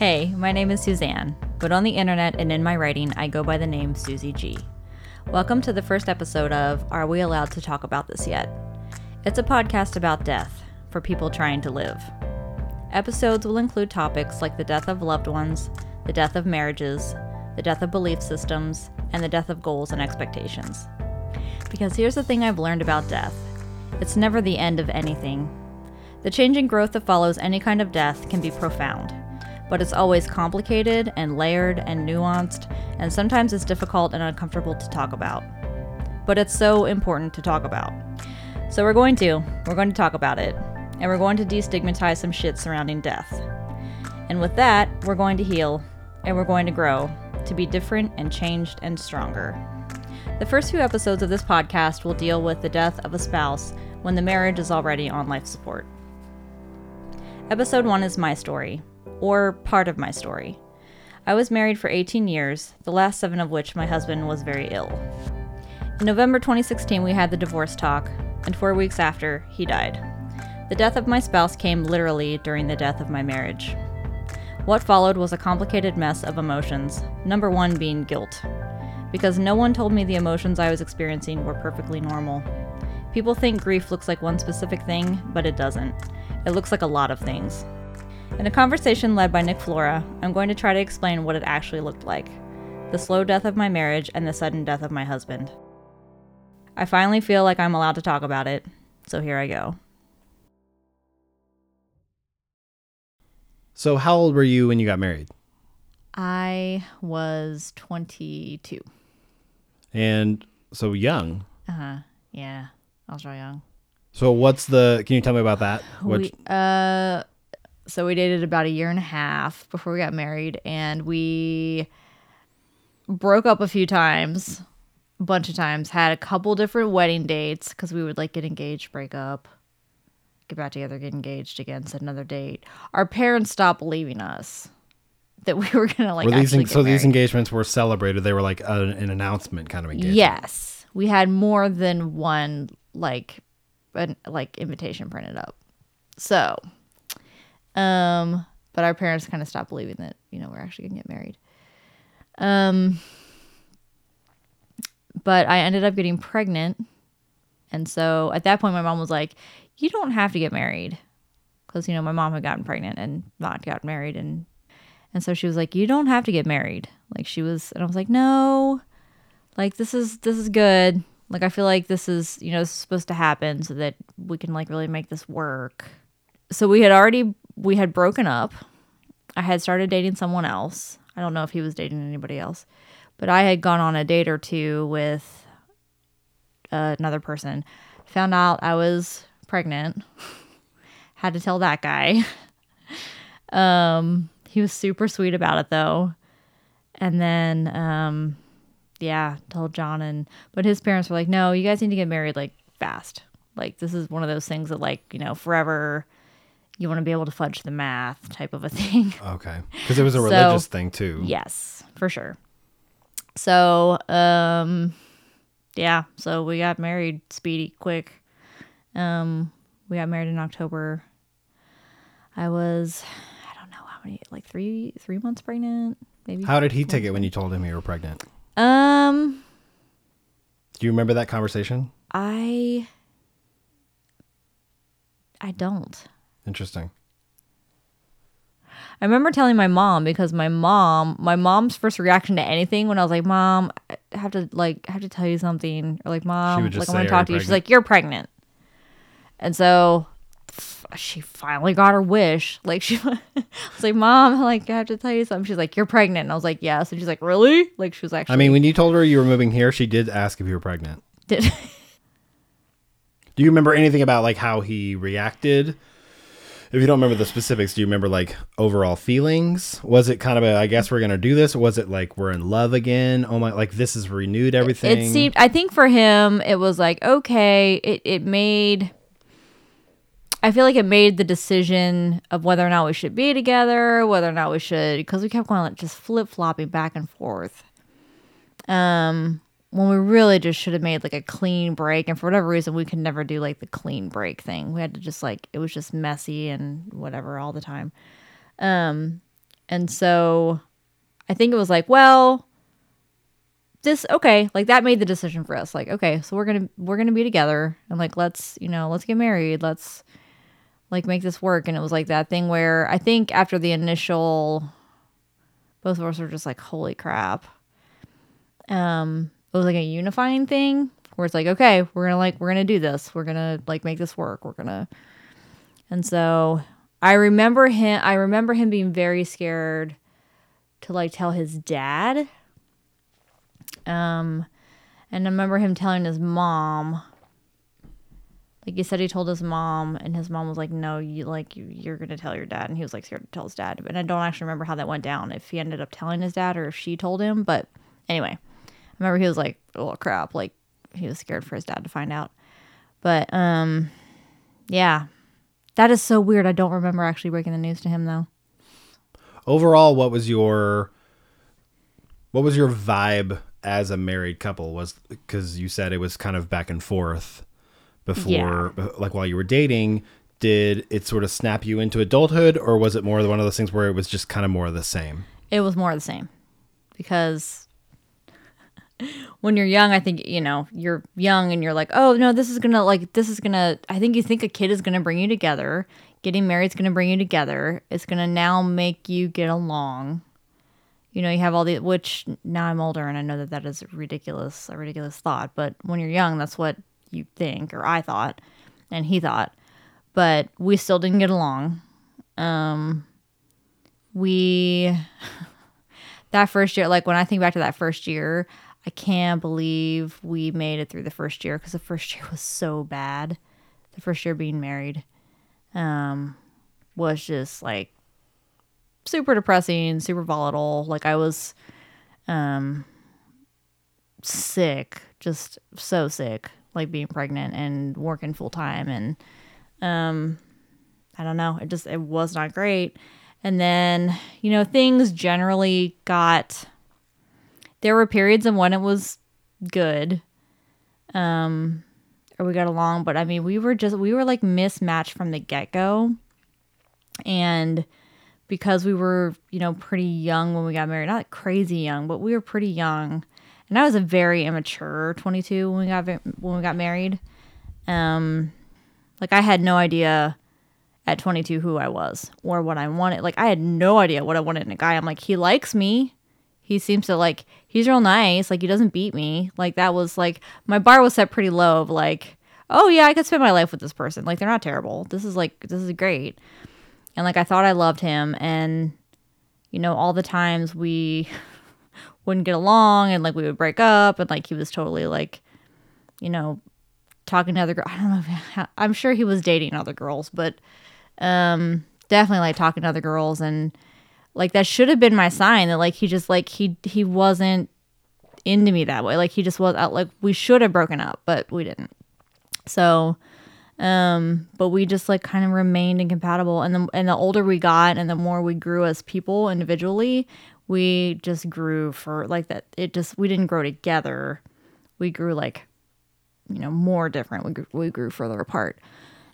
Hey, my name is Suzanne, but on the internet and in my writing, I go by the name Susie G. Welcome to the first episode of Are We Allowed to Talk About This Yet? It's a podcast about death for people trying to live. Episodes will include topics like the death of loved ones, the death of marriages, the death of belief systems, and the death of goals and expectations. Because here's the thing I've learned about death it's never the end of anything. The changing growth that follows any kind of death can be profound, but it's always complicated and layered and nuanced, and sometimes it's difficult and uncomfortable to talk about. But it's so important to talk about. So we're going to. We're going to talk about it. And we're going to destigmatize some shit surrounding death. And with that, we're going to heal and we're going to grow to be different and changed and stronger. The first few episodes of this podcast will deal with the death of a spouse when the marriage is already on life support. Episode 1 is my story, or part of my story. I was married for 18 years, the last seven of which my husband was very ill. In November 2016, we had the divorce talk, and four weeks after, he died. The death of my spouse came literally during the death of my marriage. What followed was a complicated mess of emotions, number one being guilt. Because no one told me the emotions I was experiencing were perfectly normal. People think grief looks like one specific thing, but it doesn't. It looks like a lot of things. In a conversation led by Nick Flora, I'm going to try to explain what it actually looked like the slow death of my marriage and the sudden death of my husband. I finally feel like I'm allowed to talk about it, so here I go. So, how old were you when you got married? I was 22. And so young. Uh huh. Yeah, I was real young. So, what's the? Can you tell me about that? What? We, uh, so we dated about a year and a half before we got married, and we broke up a few times, a bunch of times. Had a couple different wedding dates because we would like get engaged, break up, get back together, get engaged again, set another date. Our parents stopped believing us that we were gonna like. were these actually so these engagements were celebrated? They were like a, an announcement kind of engagement. Yes, we had more than one like an like invitation printed up. So, um, but our parents kind of stopped believing that you know we're actually gonna get married. Um, but I ended up getting pregnant, and so at that point, my mom was like, "You don't have to get married," because you know my mom had gotten pregnant and not gotten married, and and so she was like, "You don't have to get married." Like she was, and I was like, "No." like this is this is good like i feel like this is you know supposed to happen so that we can like really make this work so we had already we had broken up. I had started dating someone else. I don't know if he was dating anybody else but i had gone on a date or two with uh, another person. Found out i was pregnant. Had to tell that guy. Um he was super sweet about it though. And then um yeah, told John and but his parents were like, "No, you guys need to get married like fast. Like this is one of those things that like, you know, forever you want to be able to fudge the math type of a thing." Okay. Because it was a So- religious thing too. yes, for sure. So, um yeah, so we got married speedy quick. Um we got married in October. I was I don't know how many like 3 3 months pregnant, maybe. How did he take it when you told him you were pregnant? um Do you remember that conversation? I I don't. Interesting. I remember telling my mom because my mom, my mom's first reaction to anything when I was like, "Mom, I have to like I have to tell you something," or like, "Mom, like I want to talk to you you." She's like, "You're pregnant," and so she finally got her wish. Like she was like, "Mom, like I have to tell you something." She's like, "You're pregnant," and I was like, "Yes," and she's like, "Really?" Like she was actually. I mean, when you told her you were moving here, she did ask if you were pregnant. did, Do you remember anything about like how he reacted? If you don't remember the specifics, do you remember like overall feelings? Was it kind of a I guess we're gonna do this? Was it like we're in love again? Oh my like this has renewed everything. It seemed I think for him it was like okay, it it made I feel like it made the decision of whether or not we should be together, whether or not we should because we kept going like just flip-flopping back and forth. Um when we really just should have made like a clean break and for whatever reason we could never do like the clean break thing. We had to just like it was just messy and whatever all the time. Um And so I think it was like, well, this okay, like that made the decision for us. Like, okay, so we're to we're to be together and like let's, you know, let's get married. Let's like make this work and it was like that thing where I think after the initial both of us were just like, holy crap. Um, it was like a unifying thing where it's like, okay, we're gonna like we're gonna do this. We're gonna like make this work. We're gonna and so I remember him I remember him being very scared to like tell his dad. Um and I remember him telling his mom like he said he told his mom and his mom was like no you like you, you're gonna tell your dad and he was like scared to tell his dad and i don't actually remember how that went down if he ended up telling his dad or if she told him but anyway remember he was like oh crap like he was scared for his dad to find out but um yeah that is so weird i don't remember actually breaking the news to him though Overall, what was your what was your vibe as a married couple? Was because you said it was kind of back and forth before, like while you were dating. Did it sort of snap you into adulthood, or was it more of one of those things where it was just kind of more of the same? it was more of the same because when you're young i think you know you're young and you're like oh no this is gonna like this is gonna i think you think a kid is gonna bring you together. Getting married is gonna bring you together. It's gonna now make you get along. You know you have all the which now i'm older and i know that that is ridiculous a ridiculous thought but when you're young that's what you think or i thought and he thought. But we still didn't get along. Um we that first year like when i think back to that first year i can't believe we made it through the first year because the first year was so bad. The first year being married um was just like super depressing super volatile. Like i was um sick just so sick like being pregnant and working full time and um i don't know. It just it was not great. And then you know things generally got there were periods of when it was good. Um or we got along but i mean we were just we were like mismatched from the get-go. And because we were you know pretty young when we got married not crazy young but we were pretty young. And i was a very immature 22 when we got when we got married. Um like i had no idea at 22 who i was or what i wanted. Like i had no idea what i wanted in a guy. I'm like he likes me he seems to like he's real nice like he doesn't beat me. Like that was like my bar was set pretty low of like oh yeah i could spend my life with this person. Like they're not terrible. This is like this is great. And like i thought i loved him. And you know all the times we wouldn't get along and like we would break up and like he was totally like you know talking to other girls i don't know if, i'm sure he was dating other girls but um definitely like talking to other girls and like that should have been my sign that like he just like he he wasn't into me that way. Like he just was out like we should have broken up but we didn't. So um but we just like kind of remained incompatible. And the and the older we got and the more we grew as people individually we just grew for like that it just we didn't grow together. We grew like you know more different. We grew, we grew further apart.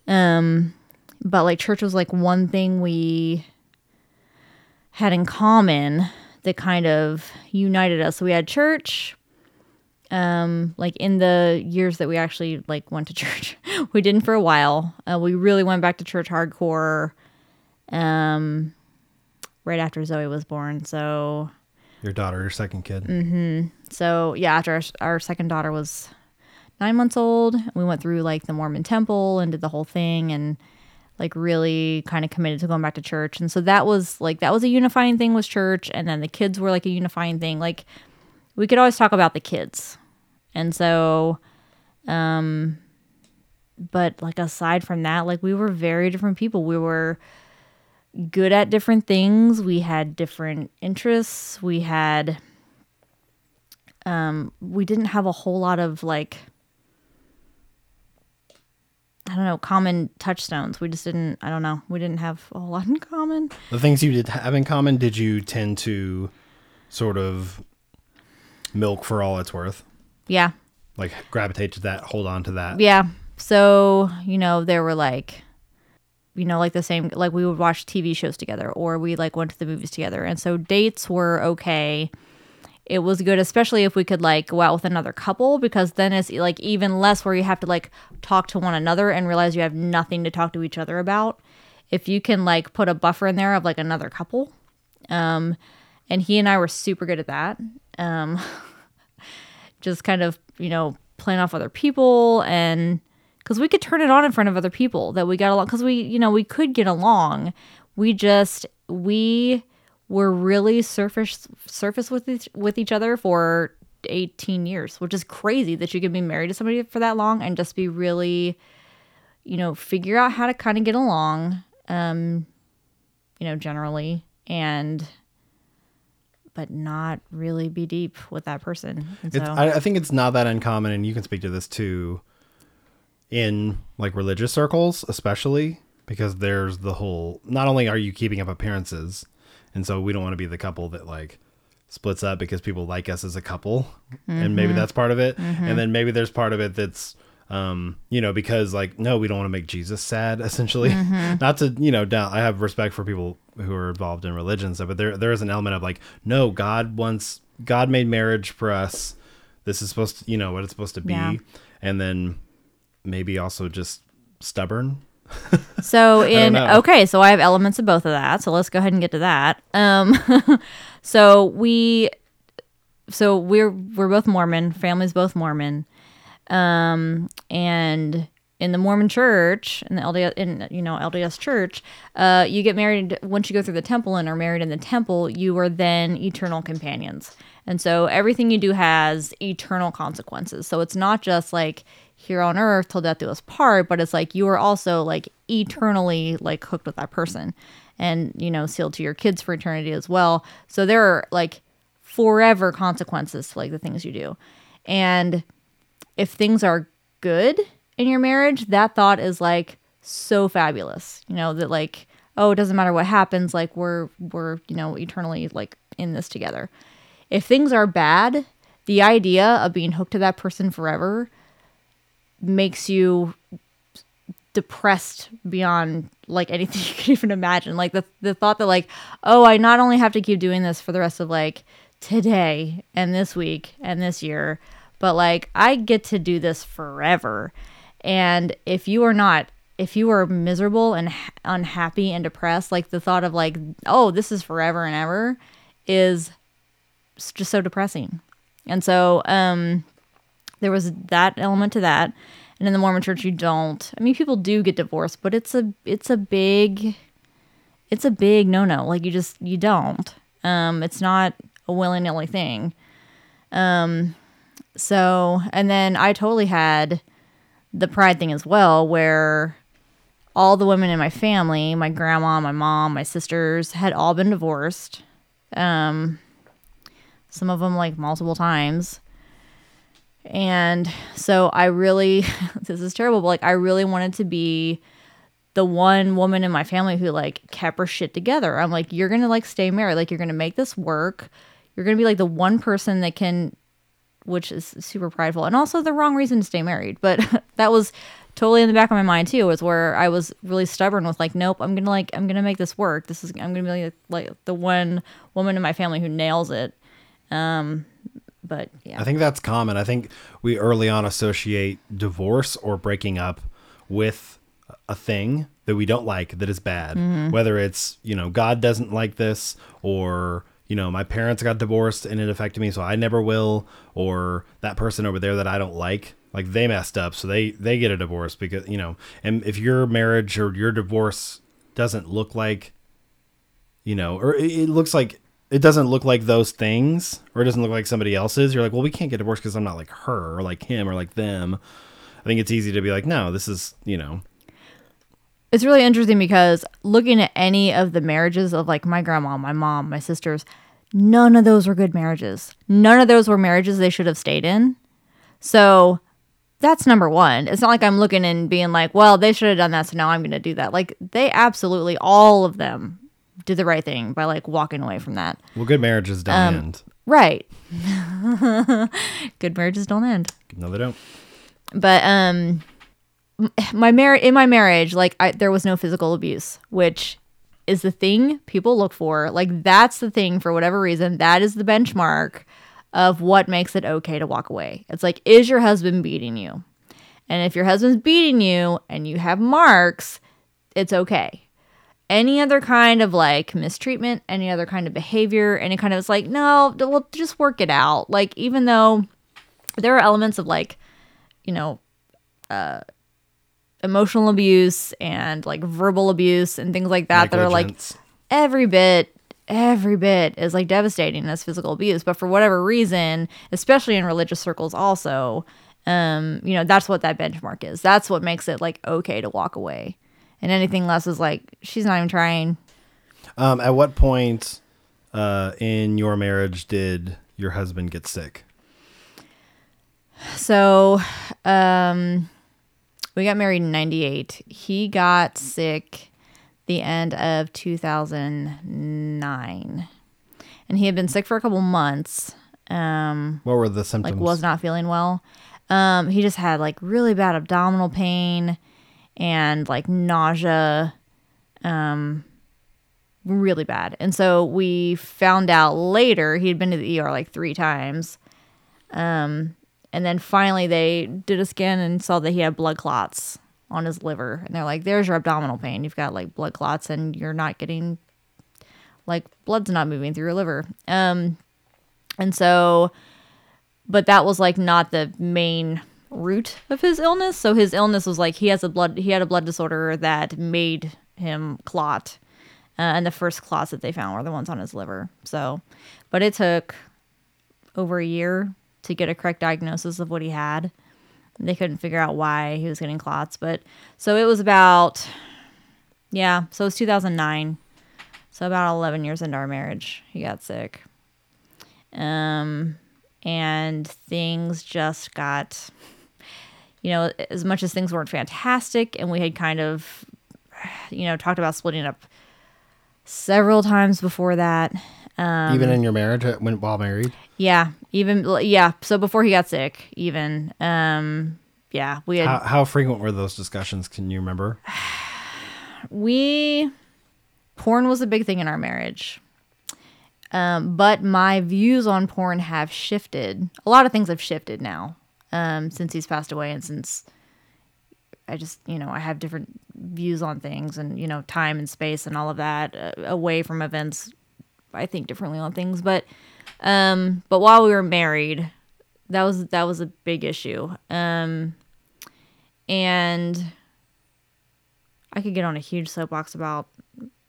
Um but like church was like one thing we had in common that kind of united us. So we had church. Um, like in the years that we actually like went to church, we didn't for a while. Uh, we really went back to church hardcore. Um, right after Zoe was born. So Your daughter, your second kid. Mm-hmm. so yeah, after our, our second daughter was nine months old, we went through like the Mormon temple and did the whole thing and like really kind of committed to going back to church. And so that was like that was a unifying thing was church and then the kids were like a unifying thing. Like we could always talk about the kids. And so um but like aside from that, like we were very different people. We were good at different things. We had different interests. We had um we didn't have a whole lot of like I don't know, common touchstones. We just didn't I don't know. We didn't have a whole lot in common. The things you did have in common, did you tend to sort of milk for all it's worth? Yeah. Like gravitate to that, hold on to that. Yeah. So, you know, there were like you know, like the same, like we would watch TV shows together or we like went to the movies together. And so dates were okay. It was good, especially if we could like go out with another couple because then it's like even less where you have to like talk to one another and realize you have nothing to talk to each other about. If you can like put a buffer in there of like another couple. Um, and he and I were super good at that. Um, just kind of, you know, playing off other people and because we could turn it on in front of other people that we got along because we you know we could get along we just we were really surface surface with each, with each other for 18 years which is crazy that you could be married to somebody for that long and just be really you know figure out how to kind of get along um you know generally and but not really be deep with that person. So I, I think it's not that uncommon, and you can speak to this too in like religious circles, especially because there's the whole not only are you keeping up appearances, and so we don't want to be the couple that like splits up because people like us as a couple, and maybe mm-hmm. that's part of it, and mm-hmm. then maybe there's part of it that's um you know because like no we don't want to make jesus sad essentially. Mm-hmm. Not to you know down i have respect for people who are involved in religion stuff but there there is an element of like no god wants god made marriage for us. This is supposed to you know what it's supposed to be. Yeah. and then maybe also just stubborn So in okay, so I have elements of both of that. So let's go ahead and get to that. Um, so we, so we're we're both Mormon. Family's both Mormon. Um, and in the Mormon Church, in the LDS, in you know LDS Church, uh, you get married once you go through the temple and are married in the temple. You are then eternal companions, and so everything you do has eternal consequences. So it's not just like here on earth till death do us part, but it's like you are also like eternally like hooked with that person, and you know sealed to your kids for eternity as well. So there are like forever consequences to like the things you do, and if things are good in your marriage, that thought is like so fabulous. You know, that like, oh, it doesn't matter what happens, like we're we're, you know, eternally like in this together. If things are bad, the idea of being hooked to that person forever makes you depressed beyond like anything you can even imagine. Like the the thought that like, oh, I not only have to keep doing this for the rest of like today and this week and this year, but like I get to do this forever. And if you are not if you are miserable and ha- unhappy and depressed, like the thought of like, oh, this is forever and ever is just so depressing. And so um there was that element to that. And in the Mormon church you don't. I mean people do get divorced, but it's a it's a big it's a big no-no. Like you just you don't. Um it's not a willy-nilly thing. Um so and then I totally had the pride thing as well where all the women in my family, my grandma, my mom, my sisters had all been divorced. Um some of them like multiple times. And so I really, this is terrible, but like I really wanted to be the one woman in my family who like kept her shit together. I'm like, you're gonna like stay married, like you're gonna make this work. You're gonna be like the one person that can, which is super prideful and also the wrong reason to stay married. But that was totally in the back of my mind too, was where I was really stubborn with like, nope, I'm gonna like, I'm gonna make this work. This is, I'm gonna be like, like the one woman in my family who nails it. Um, but yeah. I think that's common. I think we early on associate divorce or breaking up with a thing that we don't like that is bad. Mm-hmm. Whether it's, you know, God doesn't like this or, you know, my parents got divorced and it affected me so I never will or that person over there that I don't like like they messed up so they they get a divorce because, you know, and if your marriage or your divorce doesn't look like you know, or it, it looks like it doesn't look like those things, or it doesn't look like somebody else's. You're like, well, we can't get divorced because I'm not like her, or like him, or like them. I think it's easy to be like, no, this is, you know, it's really interesting because looking at any of the marriages of like my grandma, my mom, my sisters, none of those were good marriages. None of those were marriages they should have stayed in. So that's number one. It's not like I'm looking and being like, well, they should have done that, so now I'm going to do that. Like they absolutely, all of them did the right thing by like walking away from that. well, good marriages don't Um, end. Right. good marriages don't end. No, they don't. But um my marriage in my marriage like I, there was no physical abuse which is the thing people look for like that's the thing for whatever reason that is the benchmark of what makes it okay to walk away it's like is your husband beating you and if your husband's beating you and you have marks it's okay any other kind of like mistreatment any other kind of behavior any kind of it's like no we'll just work it out. Like even though there are elements of like you know emotional abuse and like verbal abuse and things like that that are like every bit every bit is like devastating as physical abuse. But for whatever reason especially in religious circles also um you know that's what that benchmark is. That's what makes it like okay to walk away and anything less is like she's not even trying Um, at what point uh, in your marriage did your husband get sick? So, um, we got married in 98. He got sick the end of 2009. And he had been sick for a couple months. Um, What were the symptoms? like was not feeling well. Um, he just had like really bad abdominal pain and like nausea, um, really bad. And so we found out later he had been to the ER like three times. Um, and then finally they did a scan and saw that he had blood clots on his liver. And they're like, "There's your abdominal pain. You've got like blood clots, and you're not getting like blood's not moving through your liver." Um, and so but that was like not the main root of his illness. So his illness was like he has a blood he had a blood disorder that made him clot. Uh, and the first clots that they found were the ones on his liver. So, but it took over a year to get a correct diagnosis of what he had. They couldn't figure out why he was getting clots, but so it was about yeah, so it was 2009. So about 11 years into our marriage, he got sick. Um and things just got you know as much as things weren't fantastic and we had kind of you know talked about splitting up several times before that um Even in your marriage, uh, when while married, yeah even yeah so before he got sick even um yeah we had how, how frequent were those discussions? Can you remember? we porn was a big thing in our marriage um, but my views on porn have shifted a lot of things have shifted now um, since he's passed away and since i just you know i have different views on things and you know time and space and all of that uh, away from events i think differently on things but um but while we were married that was that was a big issue um and I could get on a huge soapbox about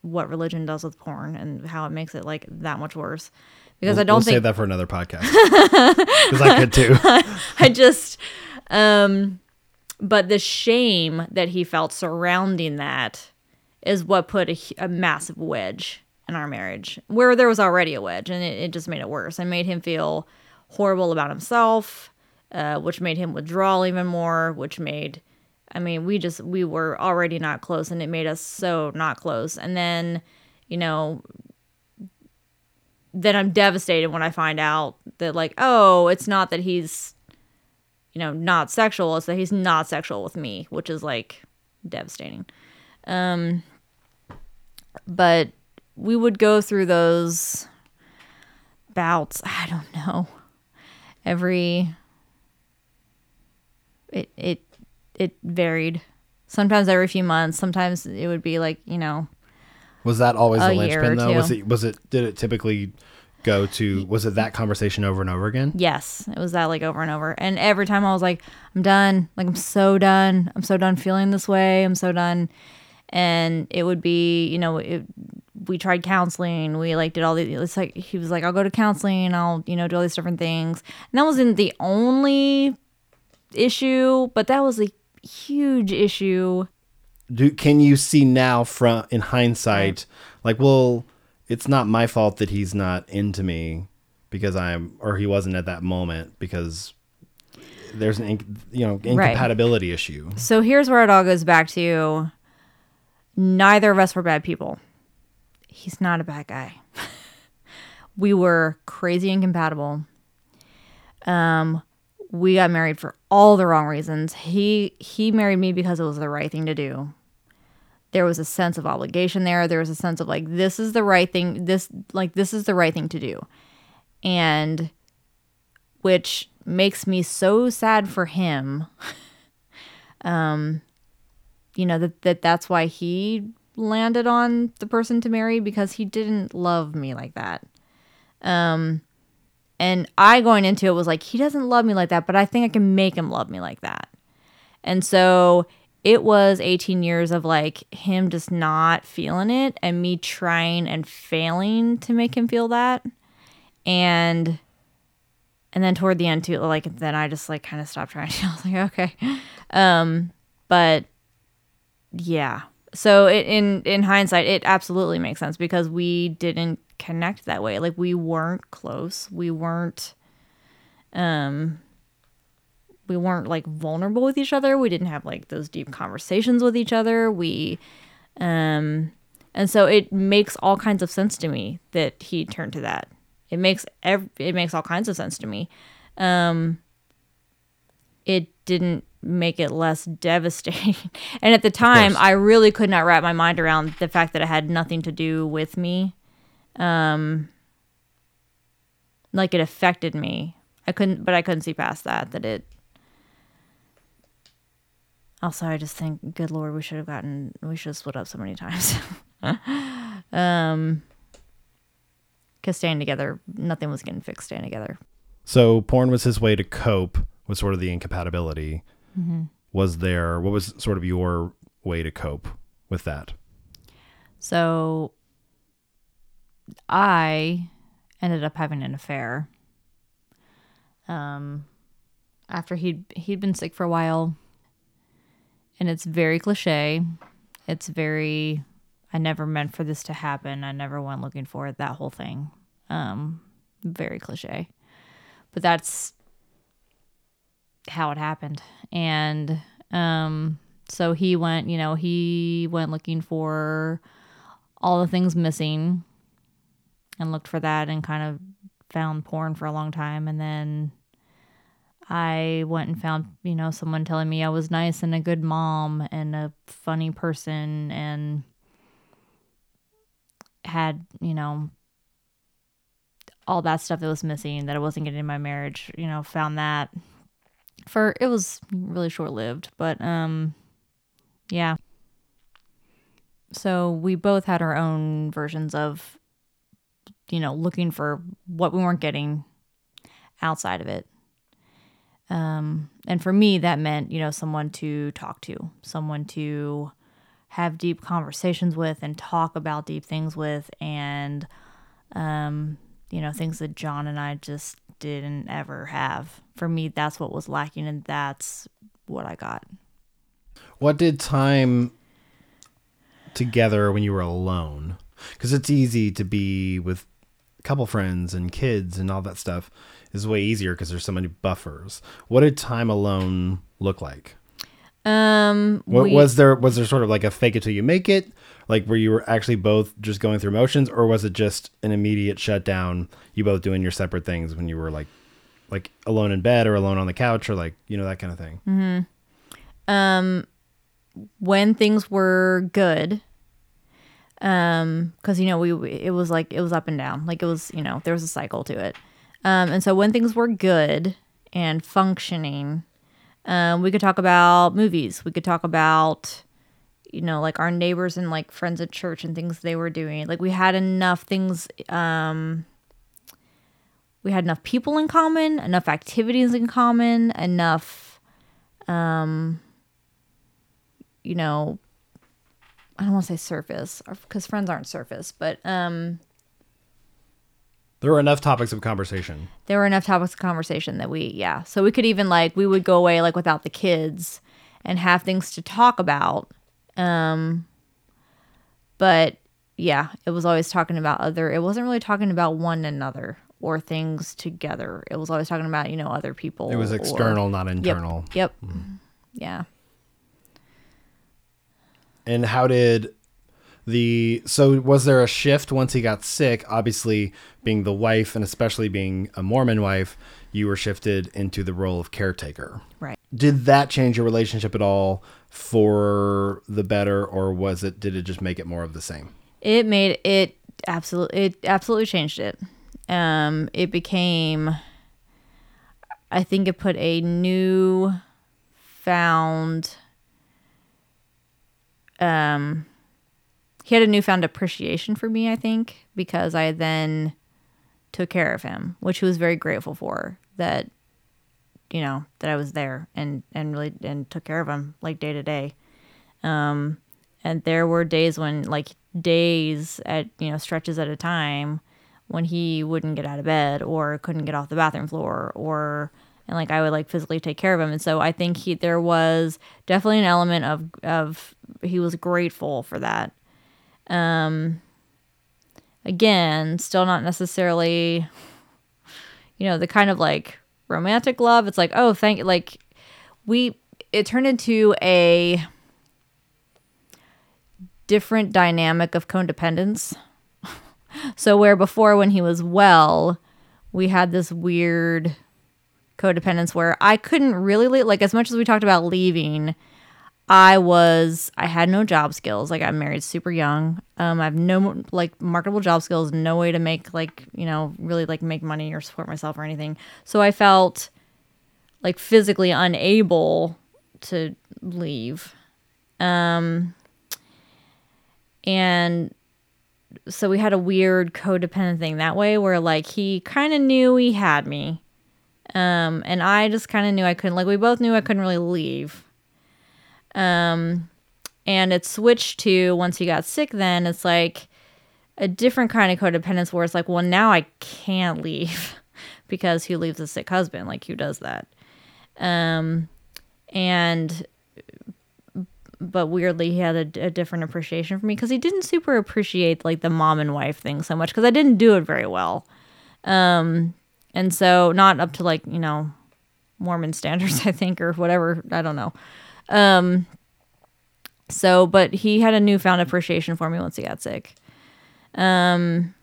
what religion does with porn and how it makes it like that much worse. Because We'll- I don't we'll think save that for another podcast. Because I could too. I just um but the shame that he felt surrounding that is what put a, a massive wedge in our marriage where there was already a wedge and it, it just made it worse. And made him feel horrible about himself uh, which made him withdraw even more which made i mean we just we were already not close and it made us so not close. And then you know then i'm devastated when i find out that like oh it's not that he's you know, not sexual, it's that he's not sexual with me, which is like devastating. Um but we would go through those bouts, I don't know. Every it it it varied. Sometimes every few months, sometimes it would be like, you know, Was that always A the linchpin though? Was it was it did it typically go to was it that conversation over and over again? Yes, it was that like over and over. And every time I was like, I'm done. Like I'm so done. I'm so done feeling this way. I'm so done. And it would be, you know, it, we tried counseling. We like did all the. It's like he was like, I'll go to counseling. I'll you know do all these different things. And that wasn't the only issue, but that was a huge issue. Do can you see now from in hindsight like well it's not my fault that he's not into me because I'm or he wasn't at that moment because there's an inc- you know incompatibility issue. So here's where it all goes back to neither of us were bad people. He's not a bad guy. we were crazy incompatible. Um, we got married for all the wrong reasons. He he married me because it was the right thing to do. There was a sense of obligation there. There was a sense of like this is the right thing. This like this is the right thing to do. And which makes me so sad for him. um you know that that that's why he landed on the person to marry because he didn't love me like that. Um and I going into it was like, he doesn't love me like that, but I think I can make him love me like that. And so it was 18 years of like him just not feeling it and me trying and failing to make him feel that. And and then toward the end too, like then I just like kind of stopped trying. I was like, okay. Um, but yeah. So it, in in hindsight, it absolutely makes sense because we didn't connect that way. Like we weren't close. We weren't um we weren't like vulnerable with each other. We didn't have like those deep conversations with each other. We um and so it makes all kinds of sense to me that he turned to that. It makes ev- it makes all kinds of sense to me. Um it didn't make it less devastating. and at the time, I really could not wrap my mind around the fact that it had nothing to do with me um like it affected me i couldn't but i couldn't see past that that it also i just think good lord we should have gotten we should have split up so many times um because staying together nothing was getting fixed staying together So porn was his way to cope with sort of the incompatibility. Was there what was sort of your way to cope with that? So I ended up having an affair. Um after he'd he'd been sick for a while. And it's very cliche. It's very I never meant for this to happen. I never went looking for it, that whole thing. Um very cliche. But that's how it happened. And um so he went, you know, he went looking for all the things missing and looked for that and kind of found porn for a long time and then I went and found, you know, someone telling me I was nice and a good mom and a funny person and had, you know, all that stuff that was missing that I wasn't getting in my marriage, you know, found that for it was really short lived, but um yeah. So we both had our own versions of you know, looking for what we weren't getting outside of it. Um, and for me, that meant, you know, someone to talk to, someone to have deep conversations with and talk about deep things with, and, um, you know, things that John and I just didn't ever have. For me, that's what was lacking, and that's what I got. What did time together when you were alone? Because it's easy to be with couple friends and kids and all that stuff is way easier because there's so many buffers. What did time alone look like? Um, What we- was there? Was there sort of like a fake it till you make it, like where you were actually both just going through motions, or was it just an immediate shutdown? You both doing your separate things when you were like, like alone in bed or alone on the couch or like you know that kind of thing. Mm-hmm. um when things were good um because you know we it was like it was up and down. Like it was you know there was a cycle to it. Um and so when things were good and functioning um we could talk about movies. We could talk about you know like our neighbors and like friends at church and things they were doing. Like we had enough things um we had enough people in common enough activities in common enough um you know i don't want to say surface because friends aren't surface but um There were enough topics of conversation. there were enough topics of conversation that we yeah so we could even like we would go away like without the kids and have things to talk about um but yeah it was always talking about other it wasn't really talking about one another or things together it was always talking about you know other people It was or- external, not internal. yep yeah And how did the so was there a shift once he got sick? Obviously, being the wife and especially being a Mormon wife, you were shifted into the role of caretaker. Right. Did that change your relationship at all for the better, or was it? Did it just make it more of the same? It made it absolutely it absolutely changed it. Um, it became. I think it put a new found. Um, he had a newfound appreciation for me. I think because I then took care of him, which he was very grateful for. That you know that I was there and and really and took care of him like day to day. Um, and there were days when like days at you know stretches at a time when he wouldn't get out of bed or couldn't get off the bathroom floor or and like I would like physically take care of him. And so I think he there was definitely an element of of he was grateful for that. Um again, still not necessarily you know, the kind of like romantic love. It's like, oh, thank you like we it turned into a different dynamic of codependence. so where before when he was well, we had this weird codependence where I couldn't really leave, like as much as we talked about leaving, I was I had no job skills. Like I married super young. Um, I have no like marketable job skills, no way to make like, you know, really like make money or support myself or anything. So I felt like physically unable to leave. Um and so we had a weird codependent thing that way where like he kind of knew he had me um, and I just kind of knew I couldn't, like, we both knew I couldn't really leave. Um, and it switched to once he got sick, then it's like a different kind of codependence where it's like, well, now I can't leave because he leaves a sick husband. Like, who does that? Um, and, but weirdly, he had a, a different appreciation for me because he didn't super appreciate like the mom and wife thing so much because I didn't do it very well. Um, and so not up to like, you know, Mormon standards, I think, or whatever. I don't know. Um, so, but he had a newfound appreciation for me once he got sick. Um,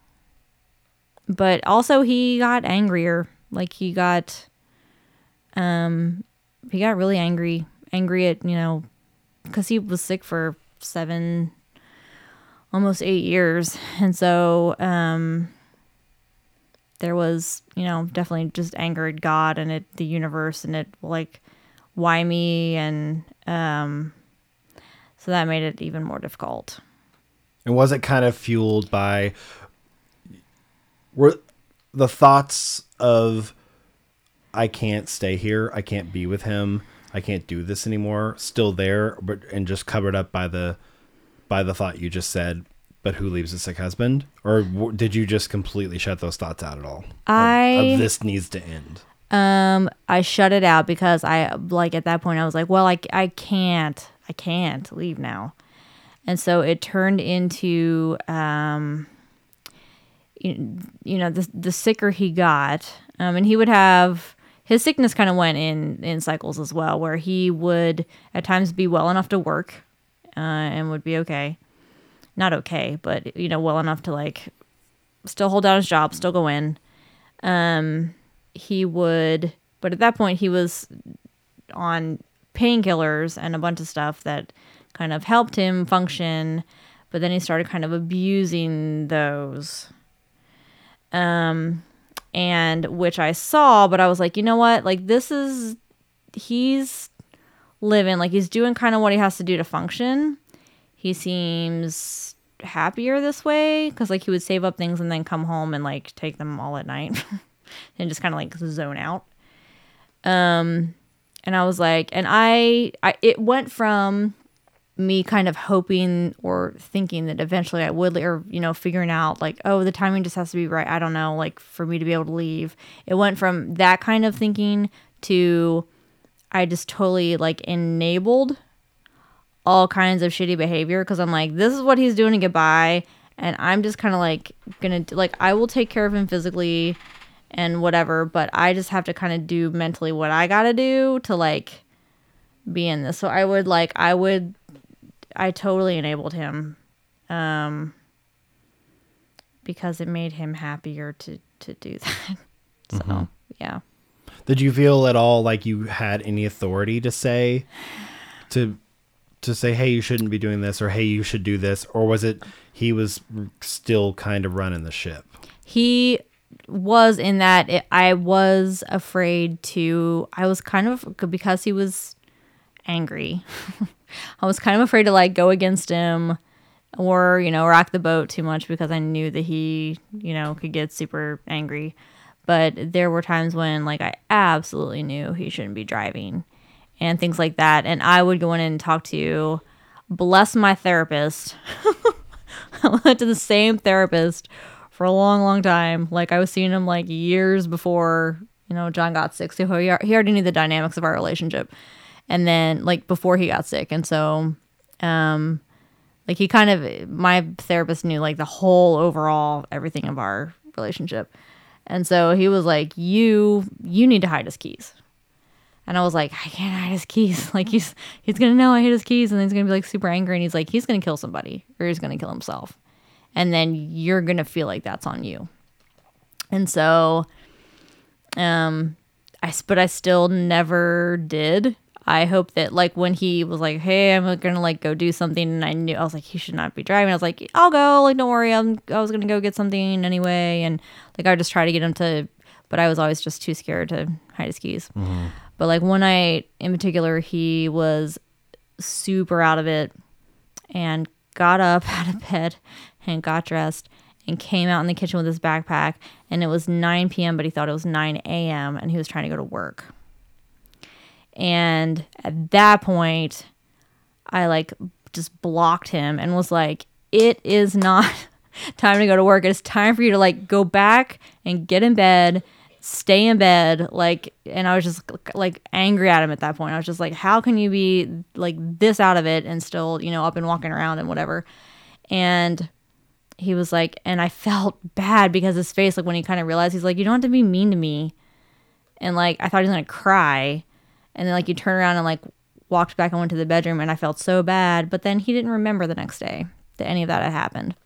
but also he got angrier. Like he got, um, he got really angry, angry at, you know, because he was sick for seven, almost eight years. And so, um, there was, you know, definitely just angered God and it, the universe, and it like, why me? And um, so that made it even more difficult. And was it kind of fueled by were the thoughts of I can't stay here, I can't be with him, I can't do this anymore, still there, but and just covered up by the by the thought you just said but who leaves a sick husband? Or w- did you just completely shut those thoughts out at all? I of, of this needs to end. Um, I shut it out because I like at that point I was like, well, I I can't, I can't leave now, and so it turned into um, you, you know, the the sicker he got, um, and he would have his sickness kind of went in in cycles as well, where he would at times be well enough to work, uh, and would be okay, not okay, but you know, well enough to like still hold down his job, still go in. Um, he would, but at that point, he was on painkillers and a bunch of stuff that kind of helped him function, but then he started kind of abusing those. Um, and which I saw, but I was like, you know what? Like, this is, he's living, like, he's doing kind of what he has to do to function. He seems happier this way because, like, he would save up things and then come home and, like, take them all at night. and just kind of like zone out. Um, and I was like, and I, I, it went from me kind of hoping or thinking that eventually I would, or you know, figuring out like, oh, the timing just has to be right. I don't know, like for me to be able to leave. It went from that kind of thinking to I just totally like enabled all kinds of shitty behavior because I'm like, this is what he's doing to get by, and I'm just kind of like gonna like I will take care of him physically and whatever, but I just have to kind of do mentally what I got to do to like be in this. So I would like I would I totally enabled him um because it made him happier to to do that. so, Mhm. yeah. Did you feel at all like you had any authority to say to to say, "Hey, you shouldn't be doing this," or "Hey, you should do this," or was it he was still kind of running the ship? he was in that it, I was afraid to I was kind of because he was angry. I was kind of afraid to like go against him or, you know, rock the boat too much because I knew that he, you know, could get super angry. But there were times when like I absolutely knew he shouldn't be driving and things like that and I would go in and talk to bless my therapist. I went to the same therapist for a long, long time. Like I was seeing him like years before, you know, John got sick. So he, he already knew the dynamics of our relationship. And then like before he got sick. And so, um, like he kind of, my therapist knew like the whole overall everything of our relationship. And so he was like, you, you need to hide his keys. And I was like, I can't hide his keys. Like he's he's gonna know I hid his keys, and then he's gonna be like super angry, and he's like, he's gonna kill somebody, or he's gonna kill himself and then you're to feel like that's on you. And so um I but I still never did. I hope that like when he was like, "Hey, I'm gonna like go do something," and I knew I was like, he should not be driving. I was like, "I'll go. Like, don't worry. I'm I was gonna go get something anyway." And like I would just try to get him to, but I was always just too scared to hide his keys. Mm-hmm. But like one night in particular, he was super out of it and got up out of bed and got dressed and came out in the kitchen with his backpack. And it was 9 p.m., but he thought it was 9 a.m. and he was trying to go to work. And at that point, I like just blocked him and was like, it is not time to go to work. It's time for you to like go back and get in bed, stay in bed. Like, and I was just like angry at him at that point. I was just like, how can you be like this out of it and still, you know, up and walking around and whatever? And he was like, and I felt bad because his face, like when he kind of realized, he's like, you don't have to be mean to me. And like, I thought he was to cry. And then like, he turned around and like walked back and went to the bedroom and I felt so bad. But then he didn't remember the next day that any of that had happened.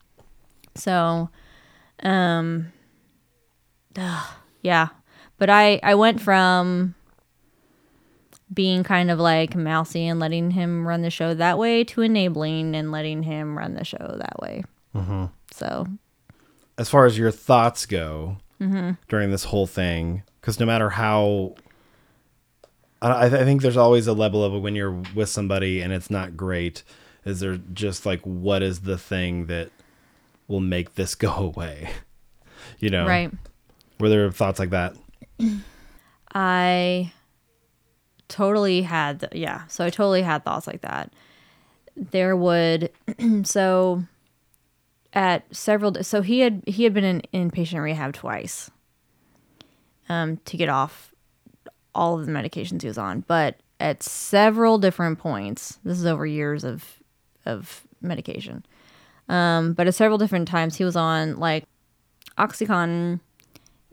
So, um, ugh, yeah. But I, I went from being kind of like mousy and letting him run the show that way to enabling and letting him run the show that way. Mm-hmm. So, as far as your thoughts go mm-hmm. during this whole thing, because no matter how, I, I think there's always a level of when you're with somebody and it's not great. Is there just like what is the thing that will make this go away? You know, right? Were there thoughts like that? I totally had, yeah. So I totally had thoughts like that. There would, so at several so he had he had been in inpatient rehab twice um, to get off all of the medications he was on but at several different points this is over years of of medication um, but at several different times he was on like oxycontin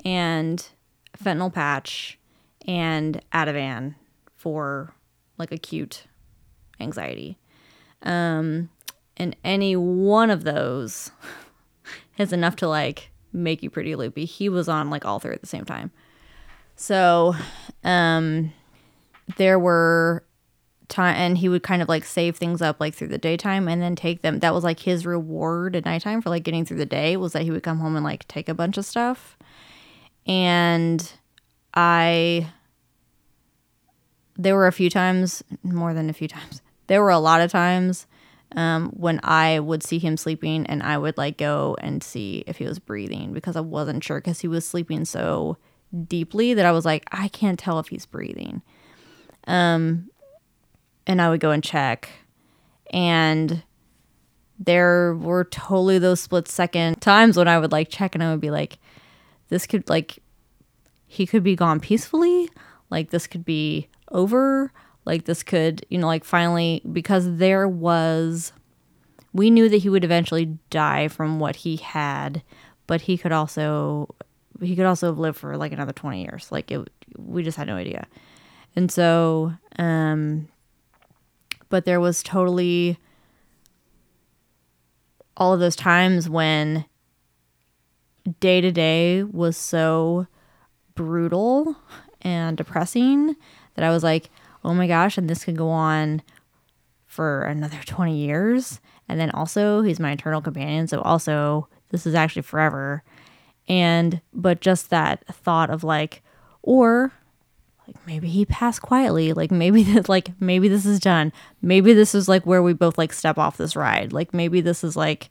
and fentanyl patch and ativan for like acute anxiety um, and any one of those is enough to like make you pretty loopy. He was on like all three at the same time. So, um, there were time, and he would kind of like save things up like through the daytime and then take them. That was like his reward at nighttime for like getting through the day was that he would come home and like take a bunch of stuff. And I, there were a few times, more than a few times, there were a lot of times um, when I would see him sleeping and I would like go and see if he was breathing because I wasn't sure because he was sleeping so deeply that I was like, I can't tell if he's breathing. Um, and I would go and check. And there were totally those split second times when I would like check and I would be like, this could like, he could be gone peacefully. Like, this could be over like this could, you know, like finally because there was we knew that he would eventually die from what he had, but he could also he could also have lived for like another 20 years. Like it we just had no idea. And so um but there was totally all of those times when day to day was so brutal and depressing that I was like, oh my gosh, and this could go on for another 20 years. And then also, he's my eternal companion. So, also, this is actually forever. And, but just that thought of like, or like maybe he passed quietly. Like, maybe that, like, maybe this is done. Maybe this is like where we both like step off this ride. Like, maybe this is like,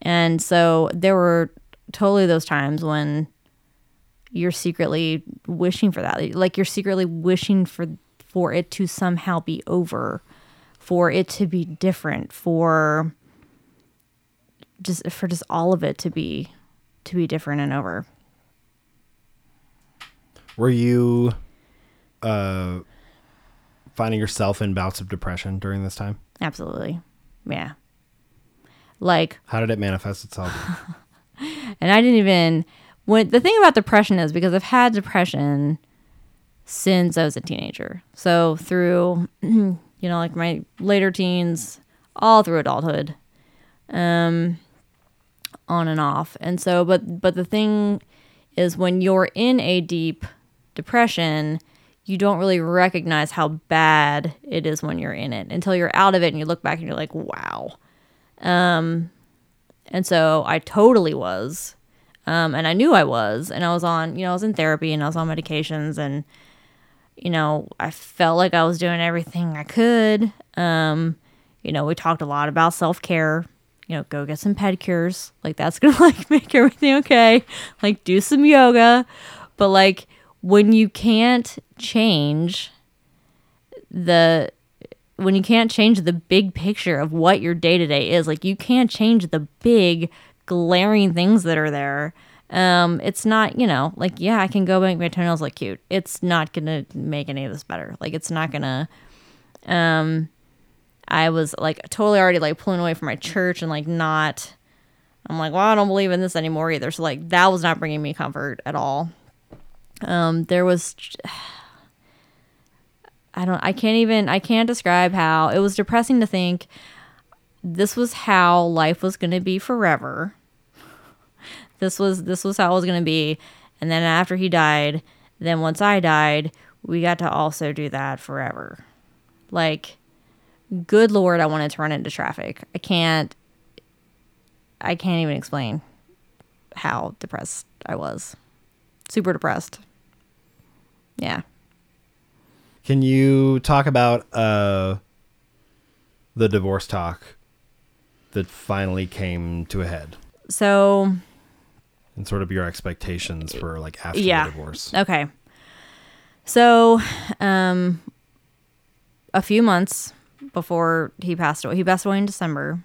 and so there were totally those times when you're secretly wishing for that. Like you're secretly wishing for for it to somehow be over, for it to be different, for just for just all of it to be to be different and over. Were you uh finding yourself in bouts of depression during this time? Absolutely. Yeah. Like How did it manifest itself? and I didn't even when the thing about depression is because I've had depression since I was a teenager. So through you know like my later teens all through adulthood. Um on and off. And so but but the thing is when you're in a deep depression, you don't really recognize how bad it is when you're in it until you're out of it and you look back and you're like, "Wow." Um and so I totally was. Um, and I knew I was. And I was on, you know, I was in therapy and I was on medications. And, you know, I felt like I was doing everything I could. Um, you know, we talked a lot about self care. You know, go get some pedicures. Like, that's to, like, make everything okay. Like, do some yoga. But, like, when you can't change the when you can't change the big picture of what your day to day is, like you can't change the big glaring things that are there. Um, it's not, you know, like yeah, I can go make my toenails look cute. It's not gonna make any of this better. Like it's not gonna. Um, I was like totally already like pulling away from my church and like not. I'm like, well, I don't believe in this anymore either. So like that was not bringing me comfort at all. Um, there was I don't I can't even I can't describe how it was depressing to think this was how life was going to be forever. This was this was how it was going to be and then after he died, then once I died, we got to also do that forever. Like good lord, I wanted to run into traffic. I can't I can't even explain how depressed I was. Super depressed. Yeah. Can you talk about uh the divorce talk that finally came to a head So, and sort of your expectations for like after Yeah. the divorce? okay. So, um a few months before he passed away, he passed away in December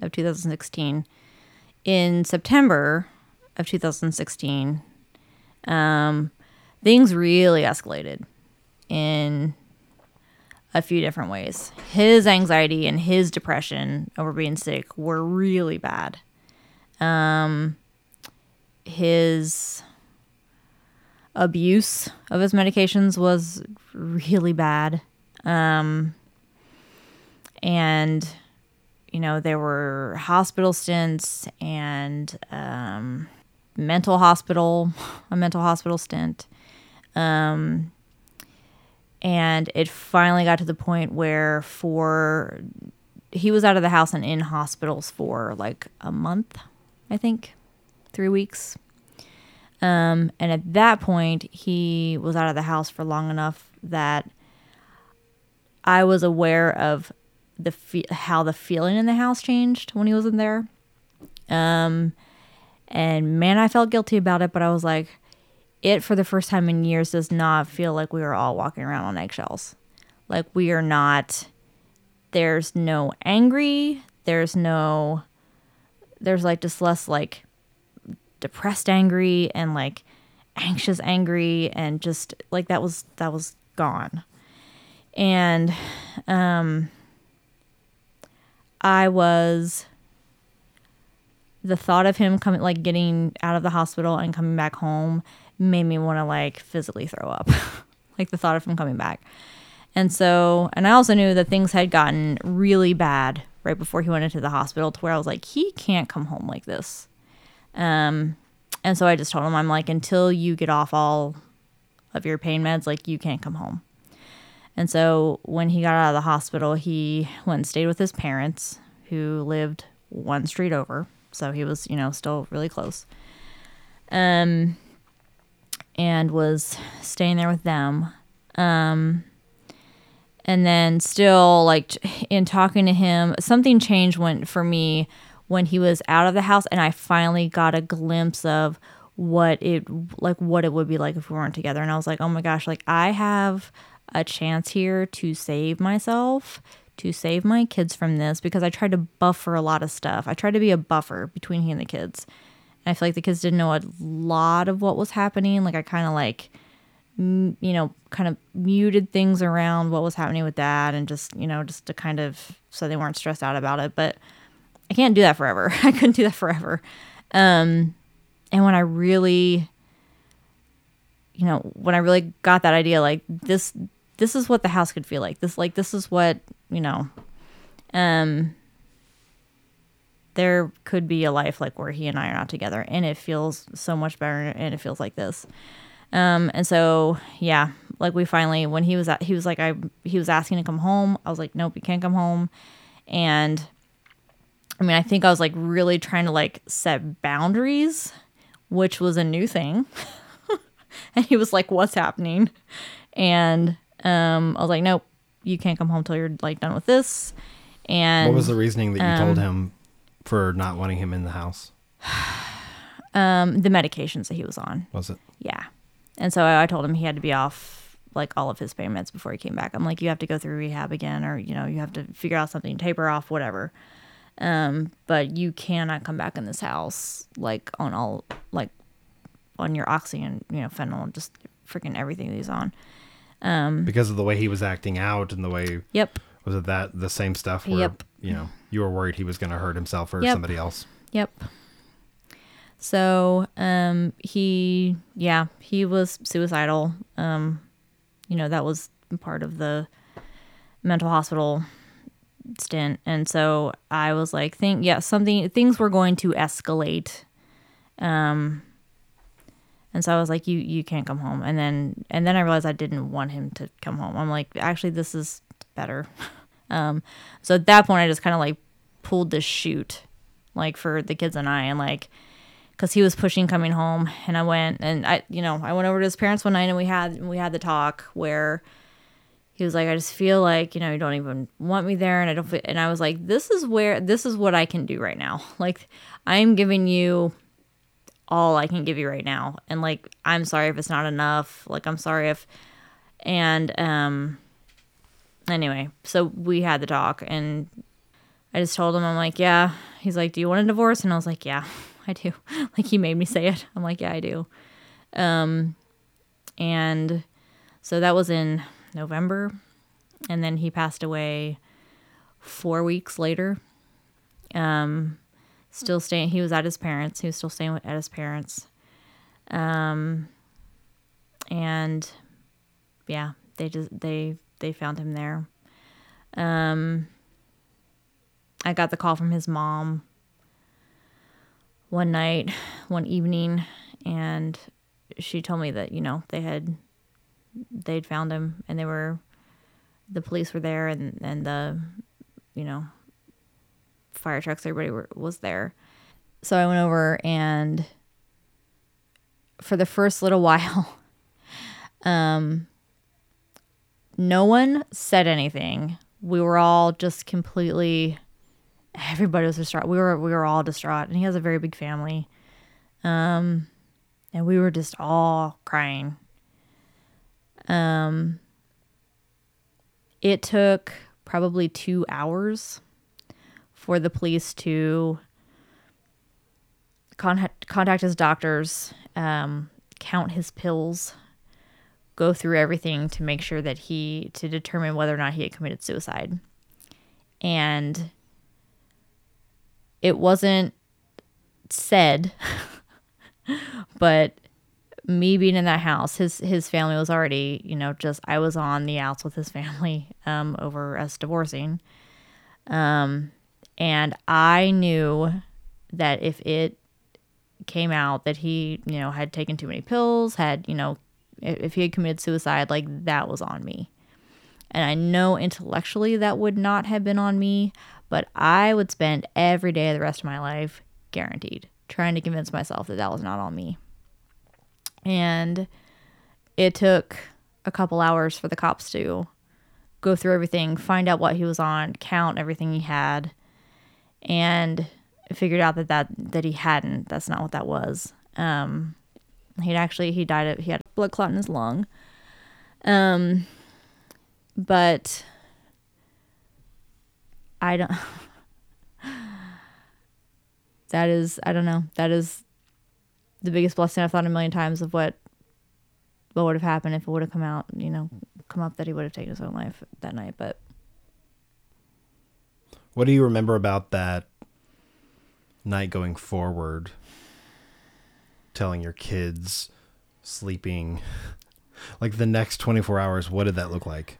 of 2016. In September of 2016, um things really escalated in a few different ways. His anxiety and his depression over being sick were really bad. Um, his abuse of his medications was really bad. Um, and, you know, there were hospital stints and um, mental hospital, a mental hospital stint. Um, and it finally got to the point where for he was out of the house and in hospitals for like a month i think. Three weeks. Um, and at that point he was out of the house for long enough that i was aware of the fe- how the feeling in the house changed when he wasn't there. Um, and man i felt guilty about it but i was like it for the first time in years does not feel like we are all walking around on eggshells. Like we are not there's no angry, there's no there's like just less like depressed angry and like anxious angry and just like that was that was gone. And um I was the thought of him coming like getting out of the hospital and coming back home made me want to like physically throw up like the thought of him coming back and so and i also knew that things had gotten really bad right before he went into the hospital to where i was like he can't come home like this um and so i just told him i'm like until you get off all of your pain meds, like you can't come home. And so when he got out of the hospital, he went and stayed with his parents who lived one street over. So he was, you know, still really close. Um and was staying there with them. Um and then still like in talking to him, something changed when for me when he was out of the house and I finally got a glimpse of what it like what it would be like if we weren't together and I was like, "Oh my gosh, like I have a chance here to save myself, to save my kids from this because I tried to buffer a lot of stuff. I tried to be a buffer between he and the kids. I feel like the kids didn't know a lot of what was happening. Like I kind of like m- you know, kind of muted things around what was happening with that, and just, you know, just to kind of so they weren't stressed out about it, but I can't do that forever. I couldn't do that forever. Um and when I really you know, when I really got that idea like this this is what the house could feel like. This like this is what, you know, um there could be a life like where he and I are not together and it feels so much better and it feels like this. Um and so yeah, like we finally when he was at he was like I he was asking to come home. I was like nope, you can't come home. And I mean, I think I was like really trying to like set boundaries, which was a new thing. and he was like, "What's happening?" And um, I was like, "Nope, you can't come home till you're like done with this." And What was the reasoning that you told um, him for not wanting him in the house? um, the medications that he was on? Was it? Yeah. And so I, I told him he had to be off like all of his pain meds before he came back. I'm like, you have to go through rehab again, or you know, you have to figure out something, taper off, whatever. Um, but you cannot come back in this house like on all like on your oxy and you know fentanyl and just freaking everything that he's on. Um, Because of the way he was acting out and the way Yep. Was it that the same stuff where Yep. you know you were worried he was going to hurt himself or Yep. somebody else. Yep. So, um, he, yeah, he was suicidal. Um, you know, that was part of the mental hospital stint. And so I was like, think, yeah, something, things were going to escalate. Um, and so I was like, you, you can't come home. And then, and then I realized I didn't want him to come home. I'm like, actually, this is better. um, so at that point, I just kind of like pulled the chute, like for the kids and I, and like, because he was pushing coming home, and I went and I, you know, I went over to his parents one night and we had we had the talk where he was like, I just feel like you know you don't even want me there, and I don't. Feel, and I was like, this is where this is what I can do right now. Like I'm giving you all I can give you right now, and like I'm sorry if it's not enough. Like I'm sorry if, and um, anyway, so we had the talk, and I just told him, I'm like, yeah. He's like, do you want a divorce? And I was like, yeah, I do. like he made me say it. I'm like, yeah, I do. Um, and so that was in November, and then he passed away four weeks later. Um, still staying. He was at his parents. He was still staying at his parents. Um, and yeah, they just they they found him there. Um, I got the call from his mom one night, one evening, and she told me that you know they had they'd found him and they were the police were there and and the you know fire trucks everybody were, was there so i went over and for the first little while um no one said anything. We were all just completely everybody was distraught. We were we were all distraught. And he has a very big family. Um and we were just all crying. Um it took probably 2 hours for the police to contact contact his doctors um count his pills go through everything to make sure that he to determine whether or not he had committed suicide. And it wasn't said but me being in that house his his family was already you know just i was on the outs with his family um over us divorcing. Um and i knew that if it came out that he you know had taken too many pills had you know if, he had committed suicide, like that was on me. And I know intellectually that would not have been on me, but I would spend every day of the rest of my life, guaranteed, trying to convince myself that that was not on me. And it took a couple hours for the cops to go through everything, find out what he was on, count everything he had, and figured out that that, that he hadn't. That's not what that was. Um, he'd actually he died of he had a blood clot in his lung. Um, but I don't. that is I don't know. That is the biggest blessing I've thought a million times of what what would have happened if it would have come out, you know, come up that he would have taken his own life that night. But what do you remember about that night going forward? Telling your kids sleeping like the next 24 hours, what did that look like?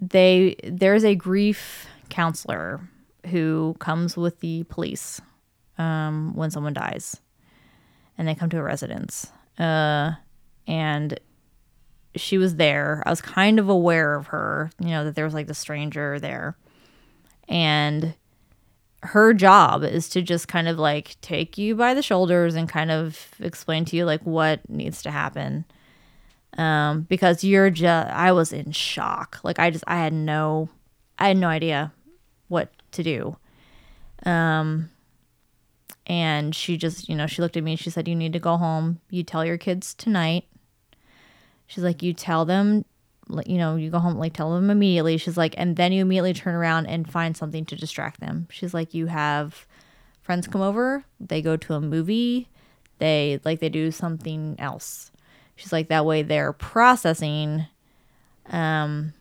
They there's a grief counselor who comes with the police um, when someone dies, and they come to a residence. Uh, and she was there. I was kind of aware of her, you know, that there was like the stranger there. And her job is to just kind of like take you by the shoulders and kind of explain to you like what needs to happen. Um, because you're just, I was in shock. Like I just, I had no, I had no idea what to do. Um, and she just, you know, she looked at me and she said, You need to go home. You tell your kids tonight She's like, you tell them, you know, you go home, like tell them immediately. She's like, and then you immediately turn around and find something to distract them. She's like, you have friends come over, they go to a movie, they like they do something else. She's like, that way they're processing, um,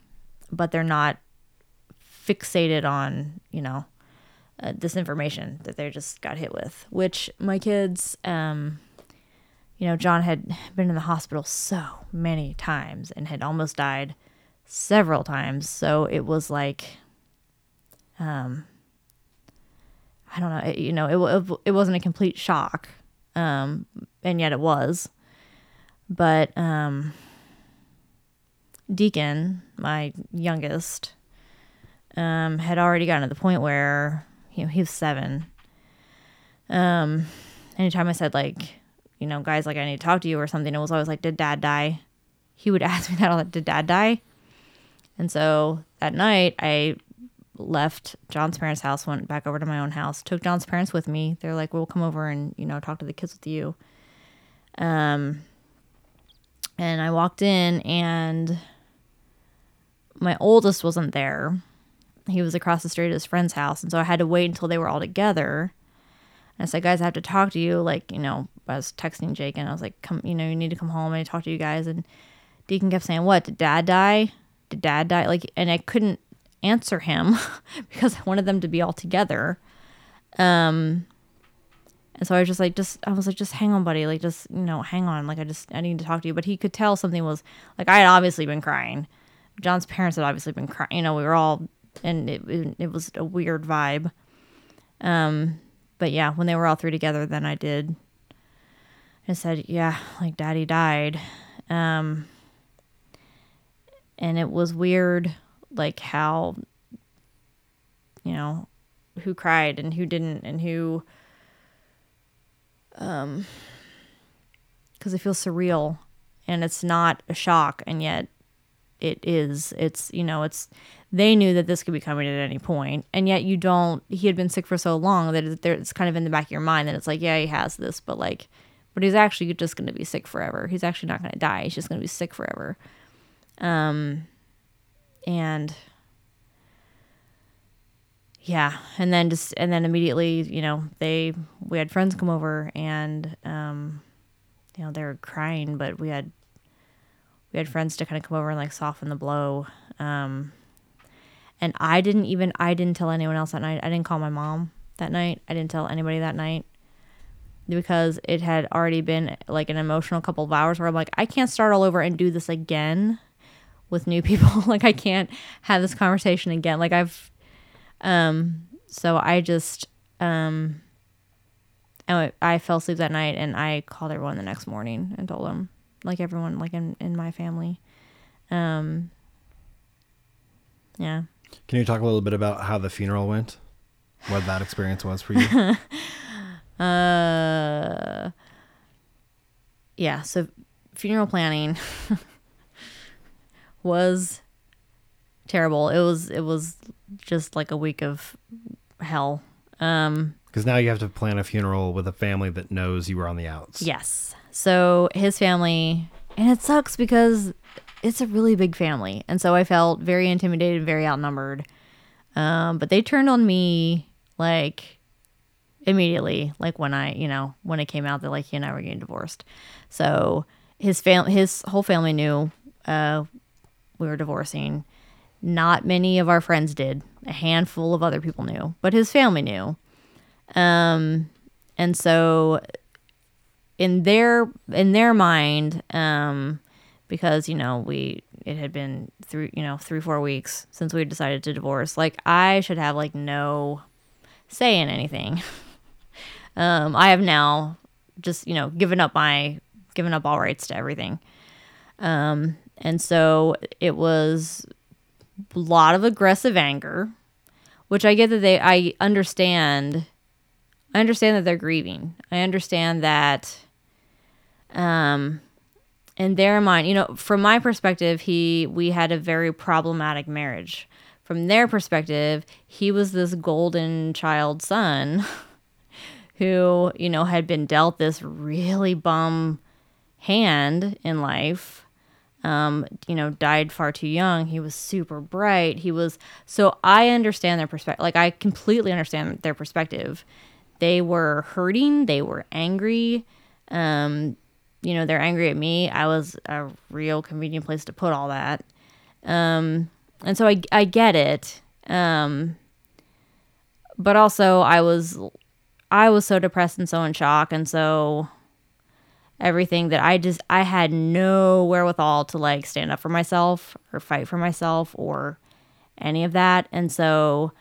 but they're not fixated on, you know, uh, this information that they just got hit with, which my kids, um, you know, John had been in the hospital so many times and had almost died several times. So it was like, um, I don't know, it, you know, it, it, it wasn't a complete shock. Um, and yet it was. But, um, Deacon, my youngest, um, had already gotten to the point where, you know, he was seven. Um, anytime I said like, you know, guys, like, I need to talk to you or something. It was always like, did dad die? He would ask me that all the did dad die? And so that night, I left John's parents' house, went back over to my own house, took John's parents with me. They're like, we'll come over and, you know, talk to the kids with you. Um, and I walked in and my oldest wasn't there. He was across the street at his friend's house. And so I had to wait until they were all together. And I said, guys, I have to talk to you. Like, you know, I was texting Jake and I was like, come, you know, you need to come home and talk to you guys. And Deacon kept saying, what, did dad die? Did dad die? Like, and I couldn't answer him because I wanted them to be all together. Um, and so I was just like, just, I was like, just hang on, buddy. Like, just, you know, hang on. Like, I just, I need to talk to you. But he could tell something was, like, I had obviously been crying. John's parents had obviously been crying. You know, we were all, and it, it, it was a weird vibe. Um, but yeah, when they were all three together, then I did I said, yeah, like daddy died. Um, and it was weird, like how, you know, who cried and who didn't and who, um, because it feels surreal and it's not a shock and yet it is it's you know it's they knew that this could be coming at any point and yet you don't he had been sick for so long that it's kind of in the back of your mind that it's like yeah he has this but like but he's actually just going to be sick forever. He's actually not going to die. He's just going to be sick forever. Um, and yeah, and then just and then immediately, you know, they we had friends come over and um, you know, they were crying, but we had we had friends to kind of come over and like soften the blow. Um, and I didn't even I didn't tell anyone else that night. I didn't call my mom that night. I didn't tell anybody that night because it had already been like an emotional couple of hours where I'm like, I can't start all over and do this again with new people. like I can't have this conversation again. Like I've um so I just um I, I fell asleep that night and I called everyone the next morning and told them like everyone like in in my family. Um yeah. Can you talk a little bit about how the funeral went? What that experience was for you? Uh yeah, so funeral planning was terrible. It was it was just like a week of hell. Um Because now you have to plan a funeral with a family that knows you were on the outs. Yes. So his family, and it sucks because it's a really big family. And so I felt very intimidated, very outnumbered. Um, but they turned on me like immediately, like when I, you know, when it came out that like he and I were getting divorced. So his fam, his whole family knew uh, we were divorcing. Not many of our friends did. A handful of other people knew, but his family knew. Um, and so in their in their mind, um, because you know we it had been three you know three four weeks since we decided to divorce. Like I should have like no say in anything. um, I have now just you know given up my given up all rights to everything. Um, and so it was a lot of aggressive anger, which I get that they I understand. I understand that they're grieving. I understand that um in their mind, you know, from my perspective, he we had a very problematic marriage. From their perspective, he was this golden child son who, you know, had been dealt this really bum hand in life. Um, you know, died far too young. He was super bright. He was so I understand their perspective. Like I completely understand their perspective. They were hurting, they were angry. Um, you know, they're angry at me. I was a real convenient place to put all that. Um, and so I, I get it. Um, but also I was, I was so depressed and so in shock. And so everything that I just, I had no wherewithal to like stand up for myself or fight for myself or any of that. And so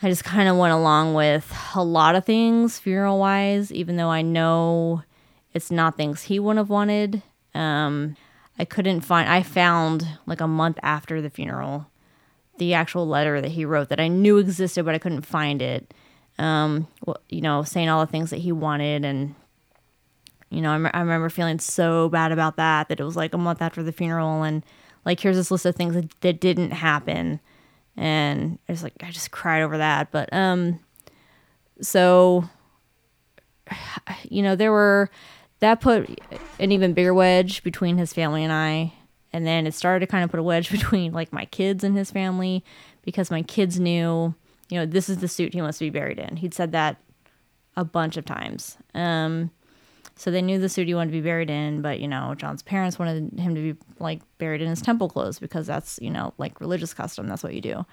I just kind of went along with a lot of things funeral wise, even though I know it's not things he wouldn't have wanted. Um, I couldn't find, I found like a month after the funeral the actual letter that he wrote that I knew existed, but I couldn't find it. Um, you know, saying all the things that he wanted. And, you know, I remember feeling so bad about that, that it was like a month after the funeral. And like, here's this list of things that, that didn't happen. And I was like, I just cried over that. But, um, so, you know, there were, that put an even bigger wedge between his family and I. And then it started to kind of put a wedge between like my kids and his family because my kids knew, you know, this is the suit he wants to be buried in. He'd said that a bunch of times. Um, so they knew the suit he wanted to be buried in, but you know, John's parents wanted him to be like buried in his temple clothes because that's, you know, like religious custom. That's what you do.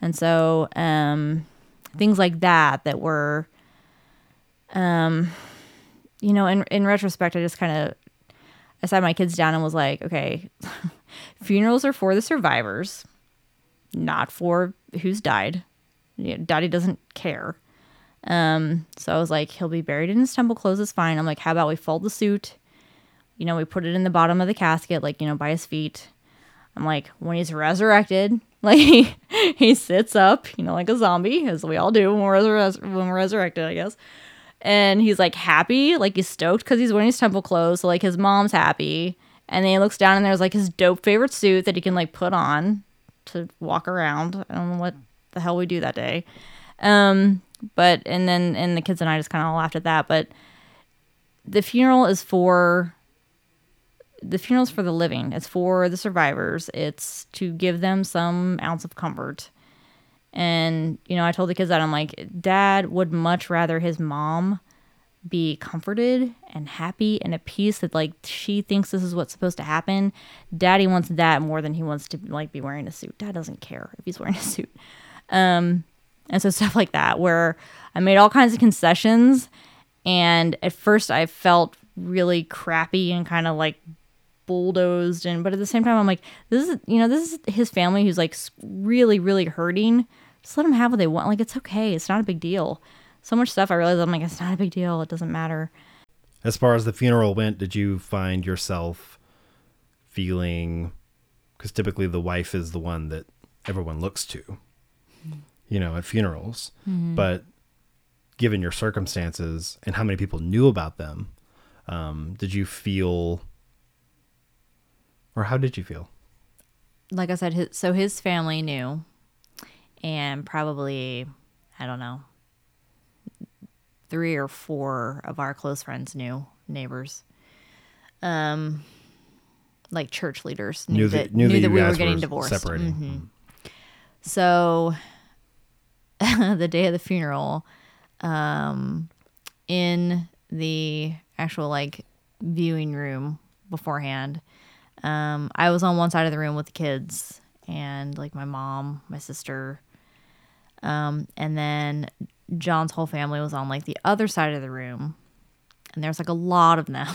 And so, um, things like that that were, um, you know, in in retrospect, I just kind of I sat my kids down and was like, okay, funerals are for the survivors, not for who's died. You know, Daddy doesn't care. Um, so I was like, he'll be buried in his temple clothes. It's fine. I'm like, how about we fold the suit? You know, we put it in the bottom of the casket, like you know, by his feet. I'm like, when he's resurrected, like he, he sits up, you know, like a zombie, as we all do when we're, resur- when we're resurrected, I guess and he's like happy, like he's stoked because he's wearing his temple clothes. So like his mom's happy, and then he looks down and there's like his dope favorite suit that he can like put on to walk around. I don't know what the hell we do that day, um, but and then and the kids and I just kind of laughed at that. But the funeral is for the funeral's for the living. It's for the survivors. It's to give them some ounce of comfort. And, you know, I told the kids that I'm like, dad would much rather his mom be comforted and happy and at peace that like she thinks this is what's supposed to happen. Daddy wants that more than he wants to like be wearing a suit. Dad doesn't care if he's wearing a suit. Um and so stuff like that where I made all kinds of concessions. And at first I felt really crappy and kind of like bulldozed and but at the same time I'm like this is you know this is his family who's like really really hurting. Just let them have what they want. Like it's okay. It's not a big deal. So much stuff I realized I'm like it's not a big deal. It doesn't matter. As far as the funeral went, did you find yourself feeling because typically the wife is the one that everyone looks to, you know, at funerals. But given your circumstances and how many people knew about them, um, did you feel, or how did you feel? like I said, his, so his family knew, and probably, I don't know, three or four of our close friends knew, neighbors, um, like church leaders knew, that, knew that, you we were getting divorced. Mm-hmm. separating. So the day of the funeral, um, in the actual like viewing room beforehand, um, I was on one side of the room with the kids and like my mom, my sister, um, and then John's whole family was on like the other side of the room, and there's like a lot of them.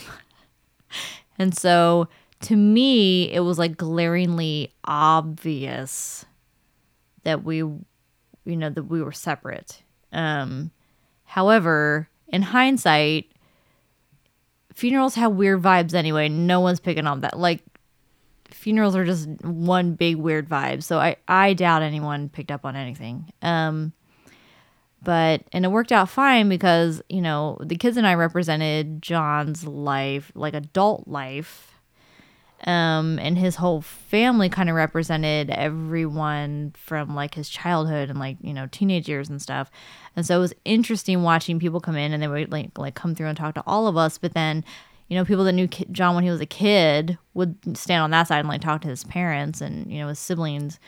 and so to me, it was like glaringly obvious that we, you know, that we were separate. Um, however, in hindsight, funerals have weird vibes anyway. No one's picking on that. Like, funerals are just one big weird vibe. So I, I doubt anyone picked up on anything. Um, but, and it worked out fine because, you know, the kids and I represented John's life, like adult life. Um, and his whole family kind of represented everyone from like his childhood and like, you know, teenage years and stuff. And so it was interesting watching people come in and they would like, like come through and talk to all of us. But then, you know, people that knew John when he was a kid would stand on that side and like talk to his parents and, you know, his siblings.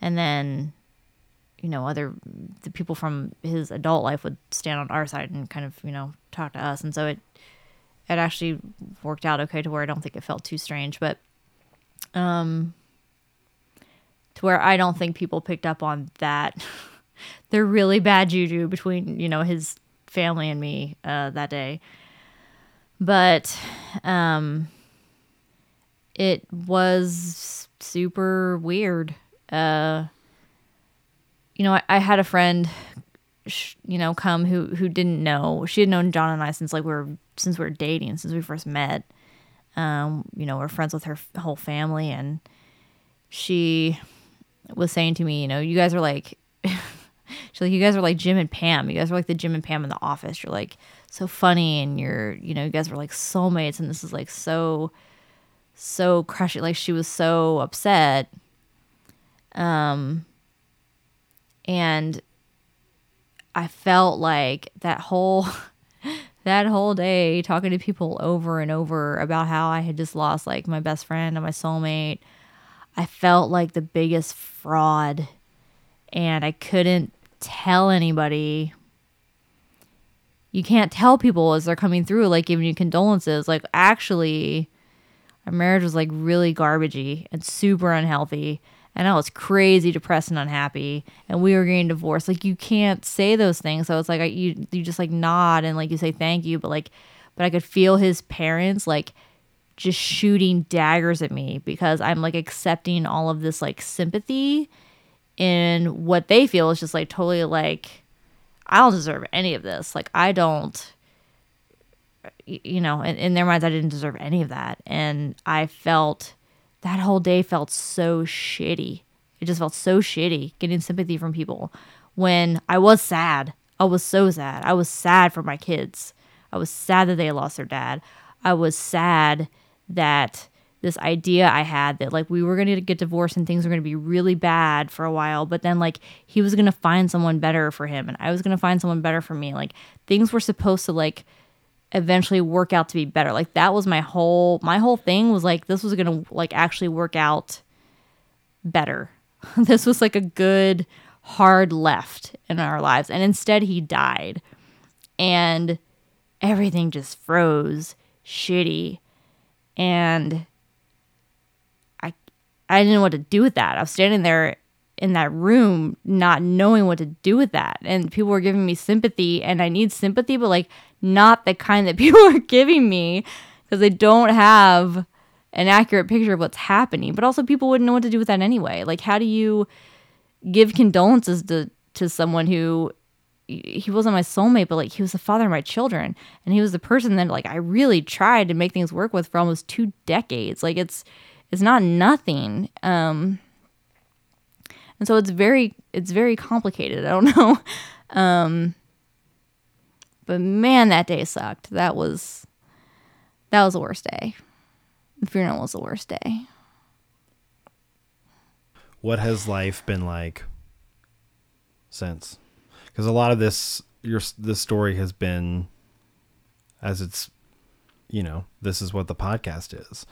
And then, you know, other, the people from his adult life would stand on our side and kind of, you know, talk to us. And so it, it actually worked out okay to where I don't think it felt too strange, but um to where I don't think people picked up on that. They're really bad juju between, you know, his family and me uh that day. But um it was super weird. Uh you know, I, I had a friend you know, come who who didn't know. She had known John and I since like we were since we were dating, since we first met. Um, you know, we're friends with her f- whole family, and she was saying to me, you know, you guys are like, she's like, you guys are like Jim and Pam. You guys are like the Jim and Pam in the office. You're like so funny, and you're, you know, you guys were like soulmates, and this is like so, so crushing. Like she was so upset. Um, and I felt like that whole that whole day talking to people over and over about how I had just lost like my best friend and my soulmate. I felt like the biggest fraud and I couldn't tell anybody. You can't tell people as they're coming through like giving you condolences like actually our marriage was like really garbagey and super unhealthy and I was crazy depressed and unhappy and we were getting divorced. Like you can't say those things. So it's like I, you you just like nod and like you say thank you but like but I could feel his parents like just shooting daggers at me because I'm like accepting all of this like sympathy in what they feel is just like totally like I don't deserve any of this. Like I don't you know in, in their minds I didn't deserve any of that. And I felt that whole day felt so shitty. It just felt so shitty getting sympathy from people when I was sad. I was so sad. I was sad for my kids. I was sad that they lost their dad. I was sad that this idea I had that like we were going to get divorced and things were going to be really bad for a while, but then like he was going to find someone better for him and I was going to find someone better for me. Like things were supposed to like eventually work out to be better. Like that was my whole my whole thing was like this was going to like actually work out better. this was like a good hard left in our lives and instead he died. And everything just froze shitty and I I didn't know what to do with that. I was standing there in that room not knowing what to do with that and people were giving me sympathy and I need sympathy but like not the kind that people are giving me because they don't have an accurate picture of what's happening but also people wouldn't know what to do with that anyway like how do you give condolences to to someone who he wasn't my soulmate, but like he was the father of my children, and he was the person that like I really tried to make things work with for almost two decades. Like it's it's not nothing. Um, and so it's very it's very complicated. I don't know. Um, but man, that day sucked. That was that was the worst day. The funeral was the worst day. What has life been like since? Because a lot of this your this story has been as it's you know this is what the podcast is,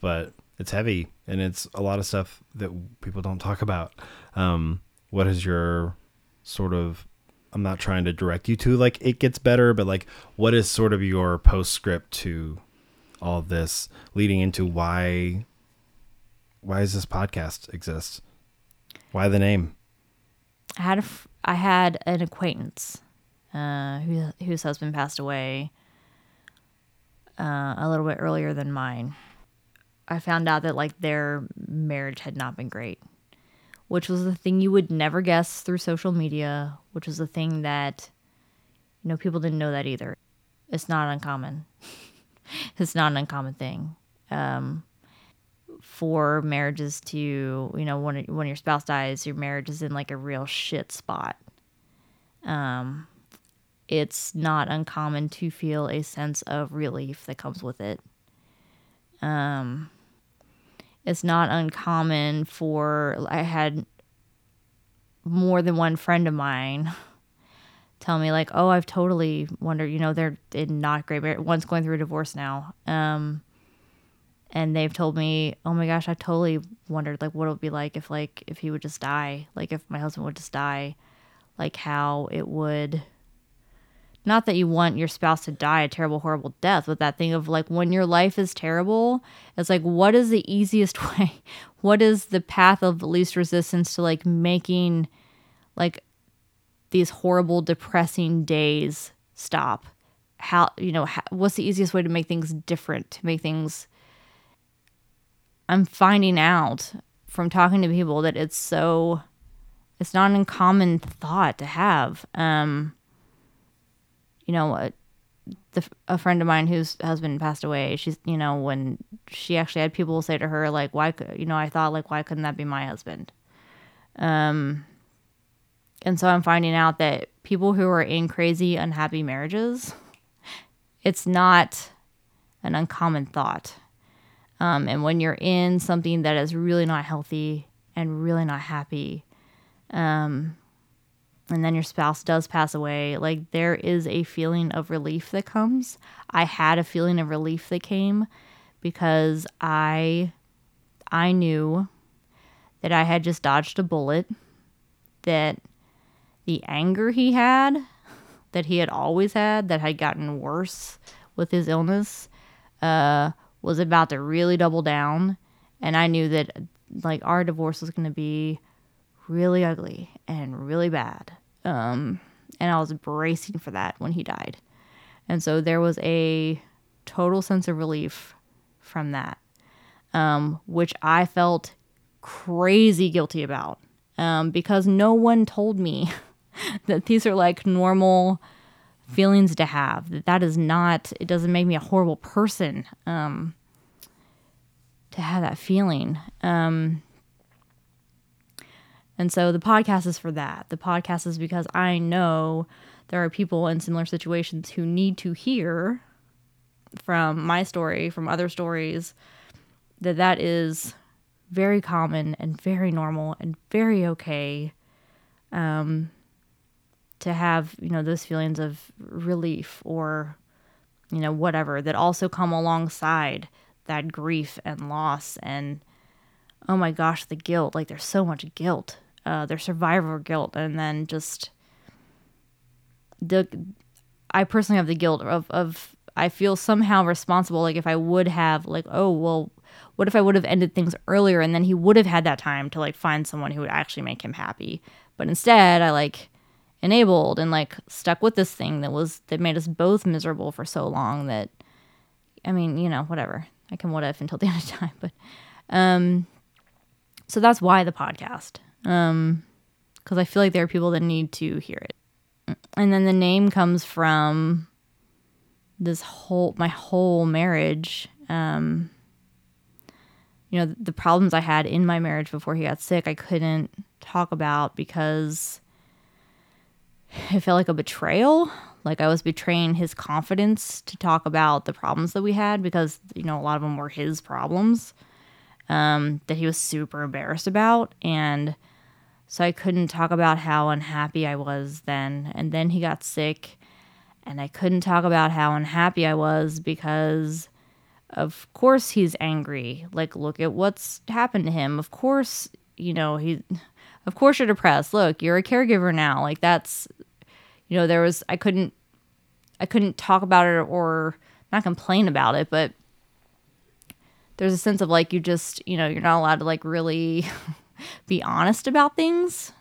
but it's heavy and it's a lot of stuff that people don't talk about. Um, what is your sort of I'm not trying to direct you to like it gets better, but like what is sort of your postscript to all this leading into why why does this podcast exist? Why the name? I had a I had an acquaintance uh, who, whose husband passed away uh, a little bit earlier than mine. I found out that like their marriage had not been great, which was the thing you would never guess through social media, which was the thing that you know people didn't know that either. It's not uncommon. it's not an uncommon thing. Um, for marriages to, you know, when when your spouse dies, your marriage is in like a real shit spot. Um, it's not uncommon to feel a sense of relief that comes with it. Um, it's not uncommon for I had more than one friend of mine tell me like, "Oh, I've totally wondered, you know, they're in not great marriage. One's going through a divorce now." Um, and they've told me, "Oh my gosh, I totally wondered like what it would be like if like if he would just die, like if my husband would just die, like how it would not that you want your spouse to die a terrible horrible death, but that thing of like when your life is terrible, it's like what is the easiest way? What is the path of least resistance to like making like these horrible depressing days stop? How, you know, how, what's the easiest way to make things different, to make things I'm finding out from talking to people that it's so it's not an uncommon thought to have. Um, you know, a, the, a friend of mine whose husband passed away, she's, you know, when she actually had people say to her, like, why could, you know, I thought, like, why couldn't that be my husband? Um, and so I'm finding out that people who are in crazy, unhappy marriages, it's not an uncommon thought. Um, and when you're in something that is really not healthy and really not happy, um, and then your spouse does pass away, like there is a feeling of relief that comes. I had a feeling of relief that came because I I knew that I had just dodged a bullet, that the anger he had, that he had always had, that had gotten worse with his illness, uh, was about to really double down and I knew that like our divorce was going to be really ugly and really bad. Um, and I was bracing for that when he died. And so there was a total sense of relief from that, um, which I felt crazy guilty about um, because no one told me that these are like normal feelings to have. That that is not. It doesn't make me a horrible person. Um, to have that feeling. Um, and so the podcast is for that. The podcast is because I know there are people in similar situations who need to hear from my story, from other stories, that that is very common and very normal and very okay um, to have, you know, those feelings of relief or, you know, whatever that also come alongside that grief and loss and oh my gosh, the guilt. Like there's so much guilt. Uh, there's survivor guilt, and then just the. I personally have the guilt of of I feel somehow responsible. Like if I would have like oh well, what if I would have ended things earlier, and then he would have had that time to like find someone who would actually make him happy. But instead, I like enabled and like stuck with this thing that was that made us both miserable for so long that I mean, you know, whatever. I can what if until the end of time, but um, so that's why the podcast. Um, because I feel like there are people that need to hear it. and then the name comes from this whole my whole marriage. Um you know the problems i had in my marriage before he got sick i couldn't talk about because it felt like a betrayal. Like i was betraying his confidence to talk about the problems that we had because you know a lot of them were his problems um, that he was super embarrassed about. And so i couldn't talk about how unhappy i was then and then he got sick and I couldn't talk about how unhappy I was because, of course, he's angry. Like, look at what's happened to him. Of course, you know, he, of course, you're depressed. Look, you're a caregiver now. Like, that's, you know, there was, I couldn't, I couldn't talk about it or not complain about it, but there's a sense of like, you just, you know, you're not allowed to like really be honest about things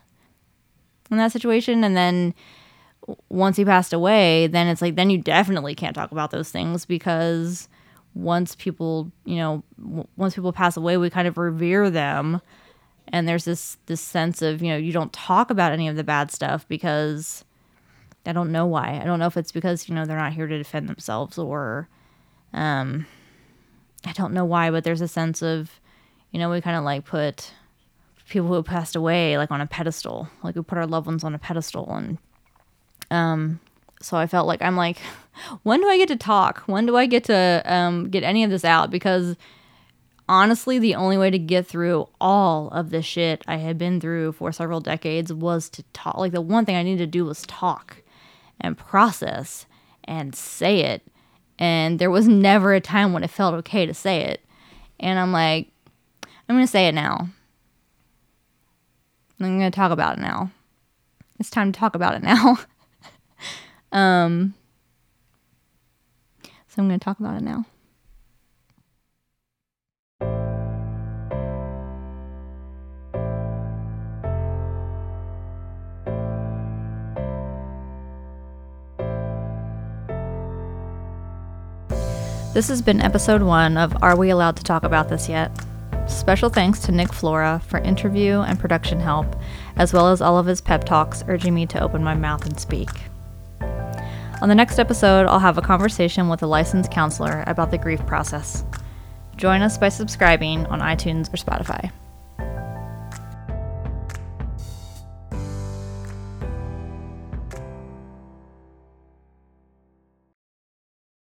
in that situation. And then, once he passed away, then it's like then you definitely can't talk about those things because once people, you know, w- once people pass away, we kind of revere them, and there's this this sense of you know you don't talk about any of the bad stuff because I don't know why. I don't know if it's because you know they're not here to defend themselves or, um, I don't know why, but there's a sense of, you know, we kind of like put people who passed away like on a pedestal, like we put our loved ones on a pedestal and um, so I felt like I'm like, when do I get to talk? When do I get to um, get any of this out? Because honestly, the only way to get through all of the shit I had been through for several decades was to talk. Like the one thing I needed to do was talk and process and say it. And there was never a time when it felt okay to say it. And I'm like, I'm to say it now. I'm going to talk about it now. It's time to talk about it now. Um, so I'm going to talk about it now. This has been episode one of Are We Allowed to Talk About This Yet? Special thanks to Nick Flora for interview and production help, as well as all of his pep talks urging me to open my mouth and speak. On the next episode, I'll have a conversation with a licensed counselor about the grief process. Join us by subscribing on iTunes or Spotify.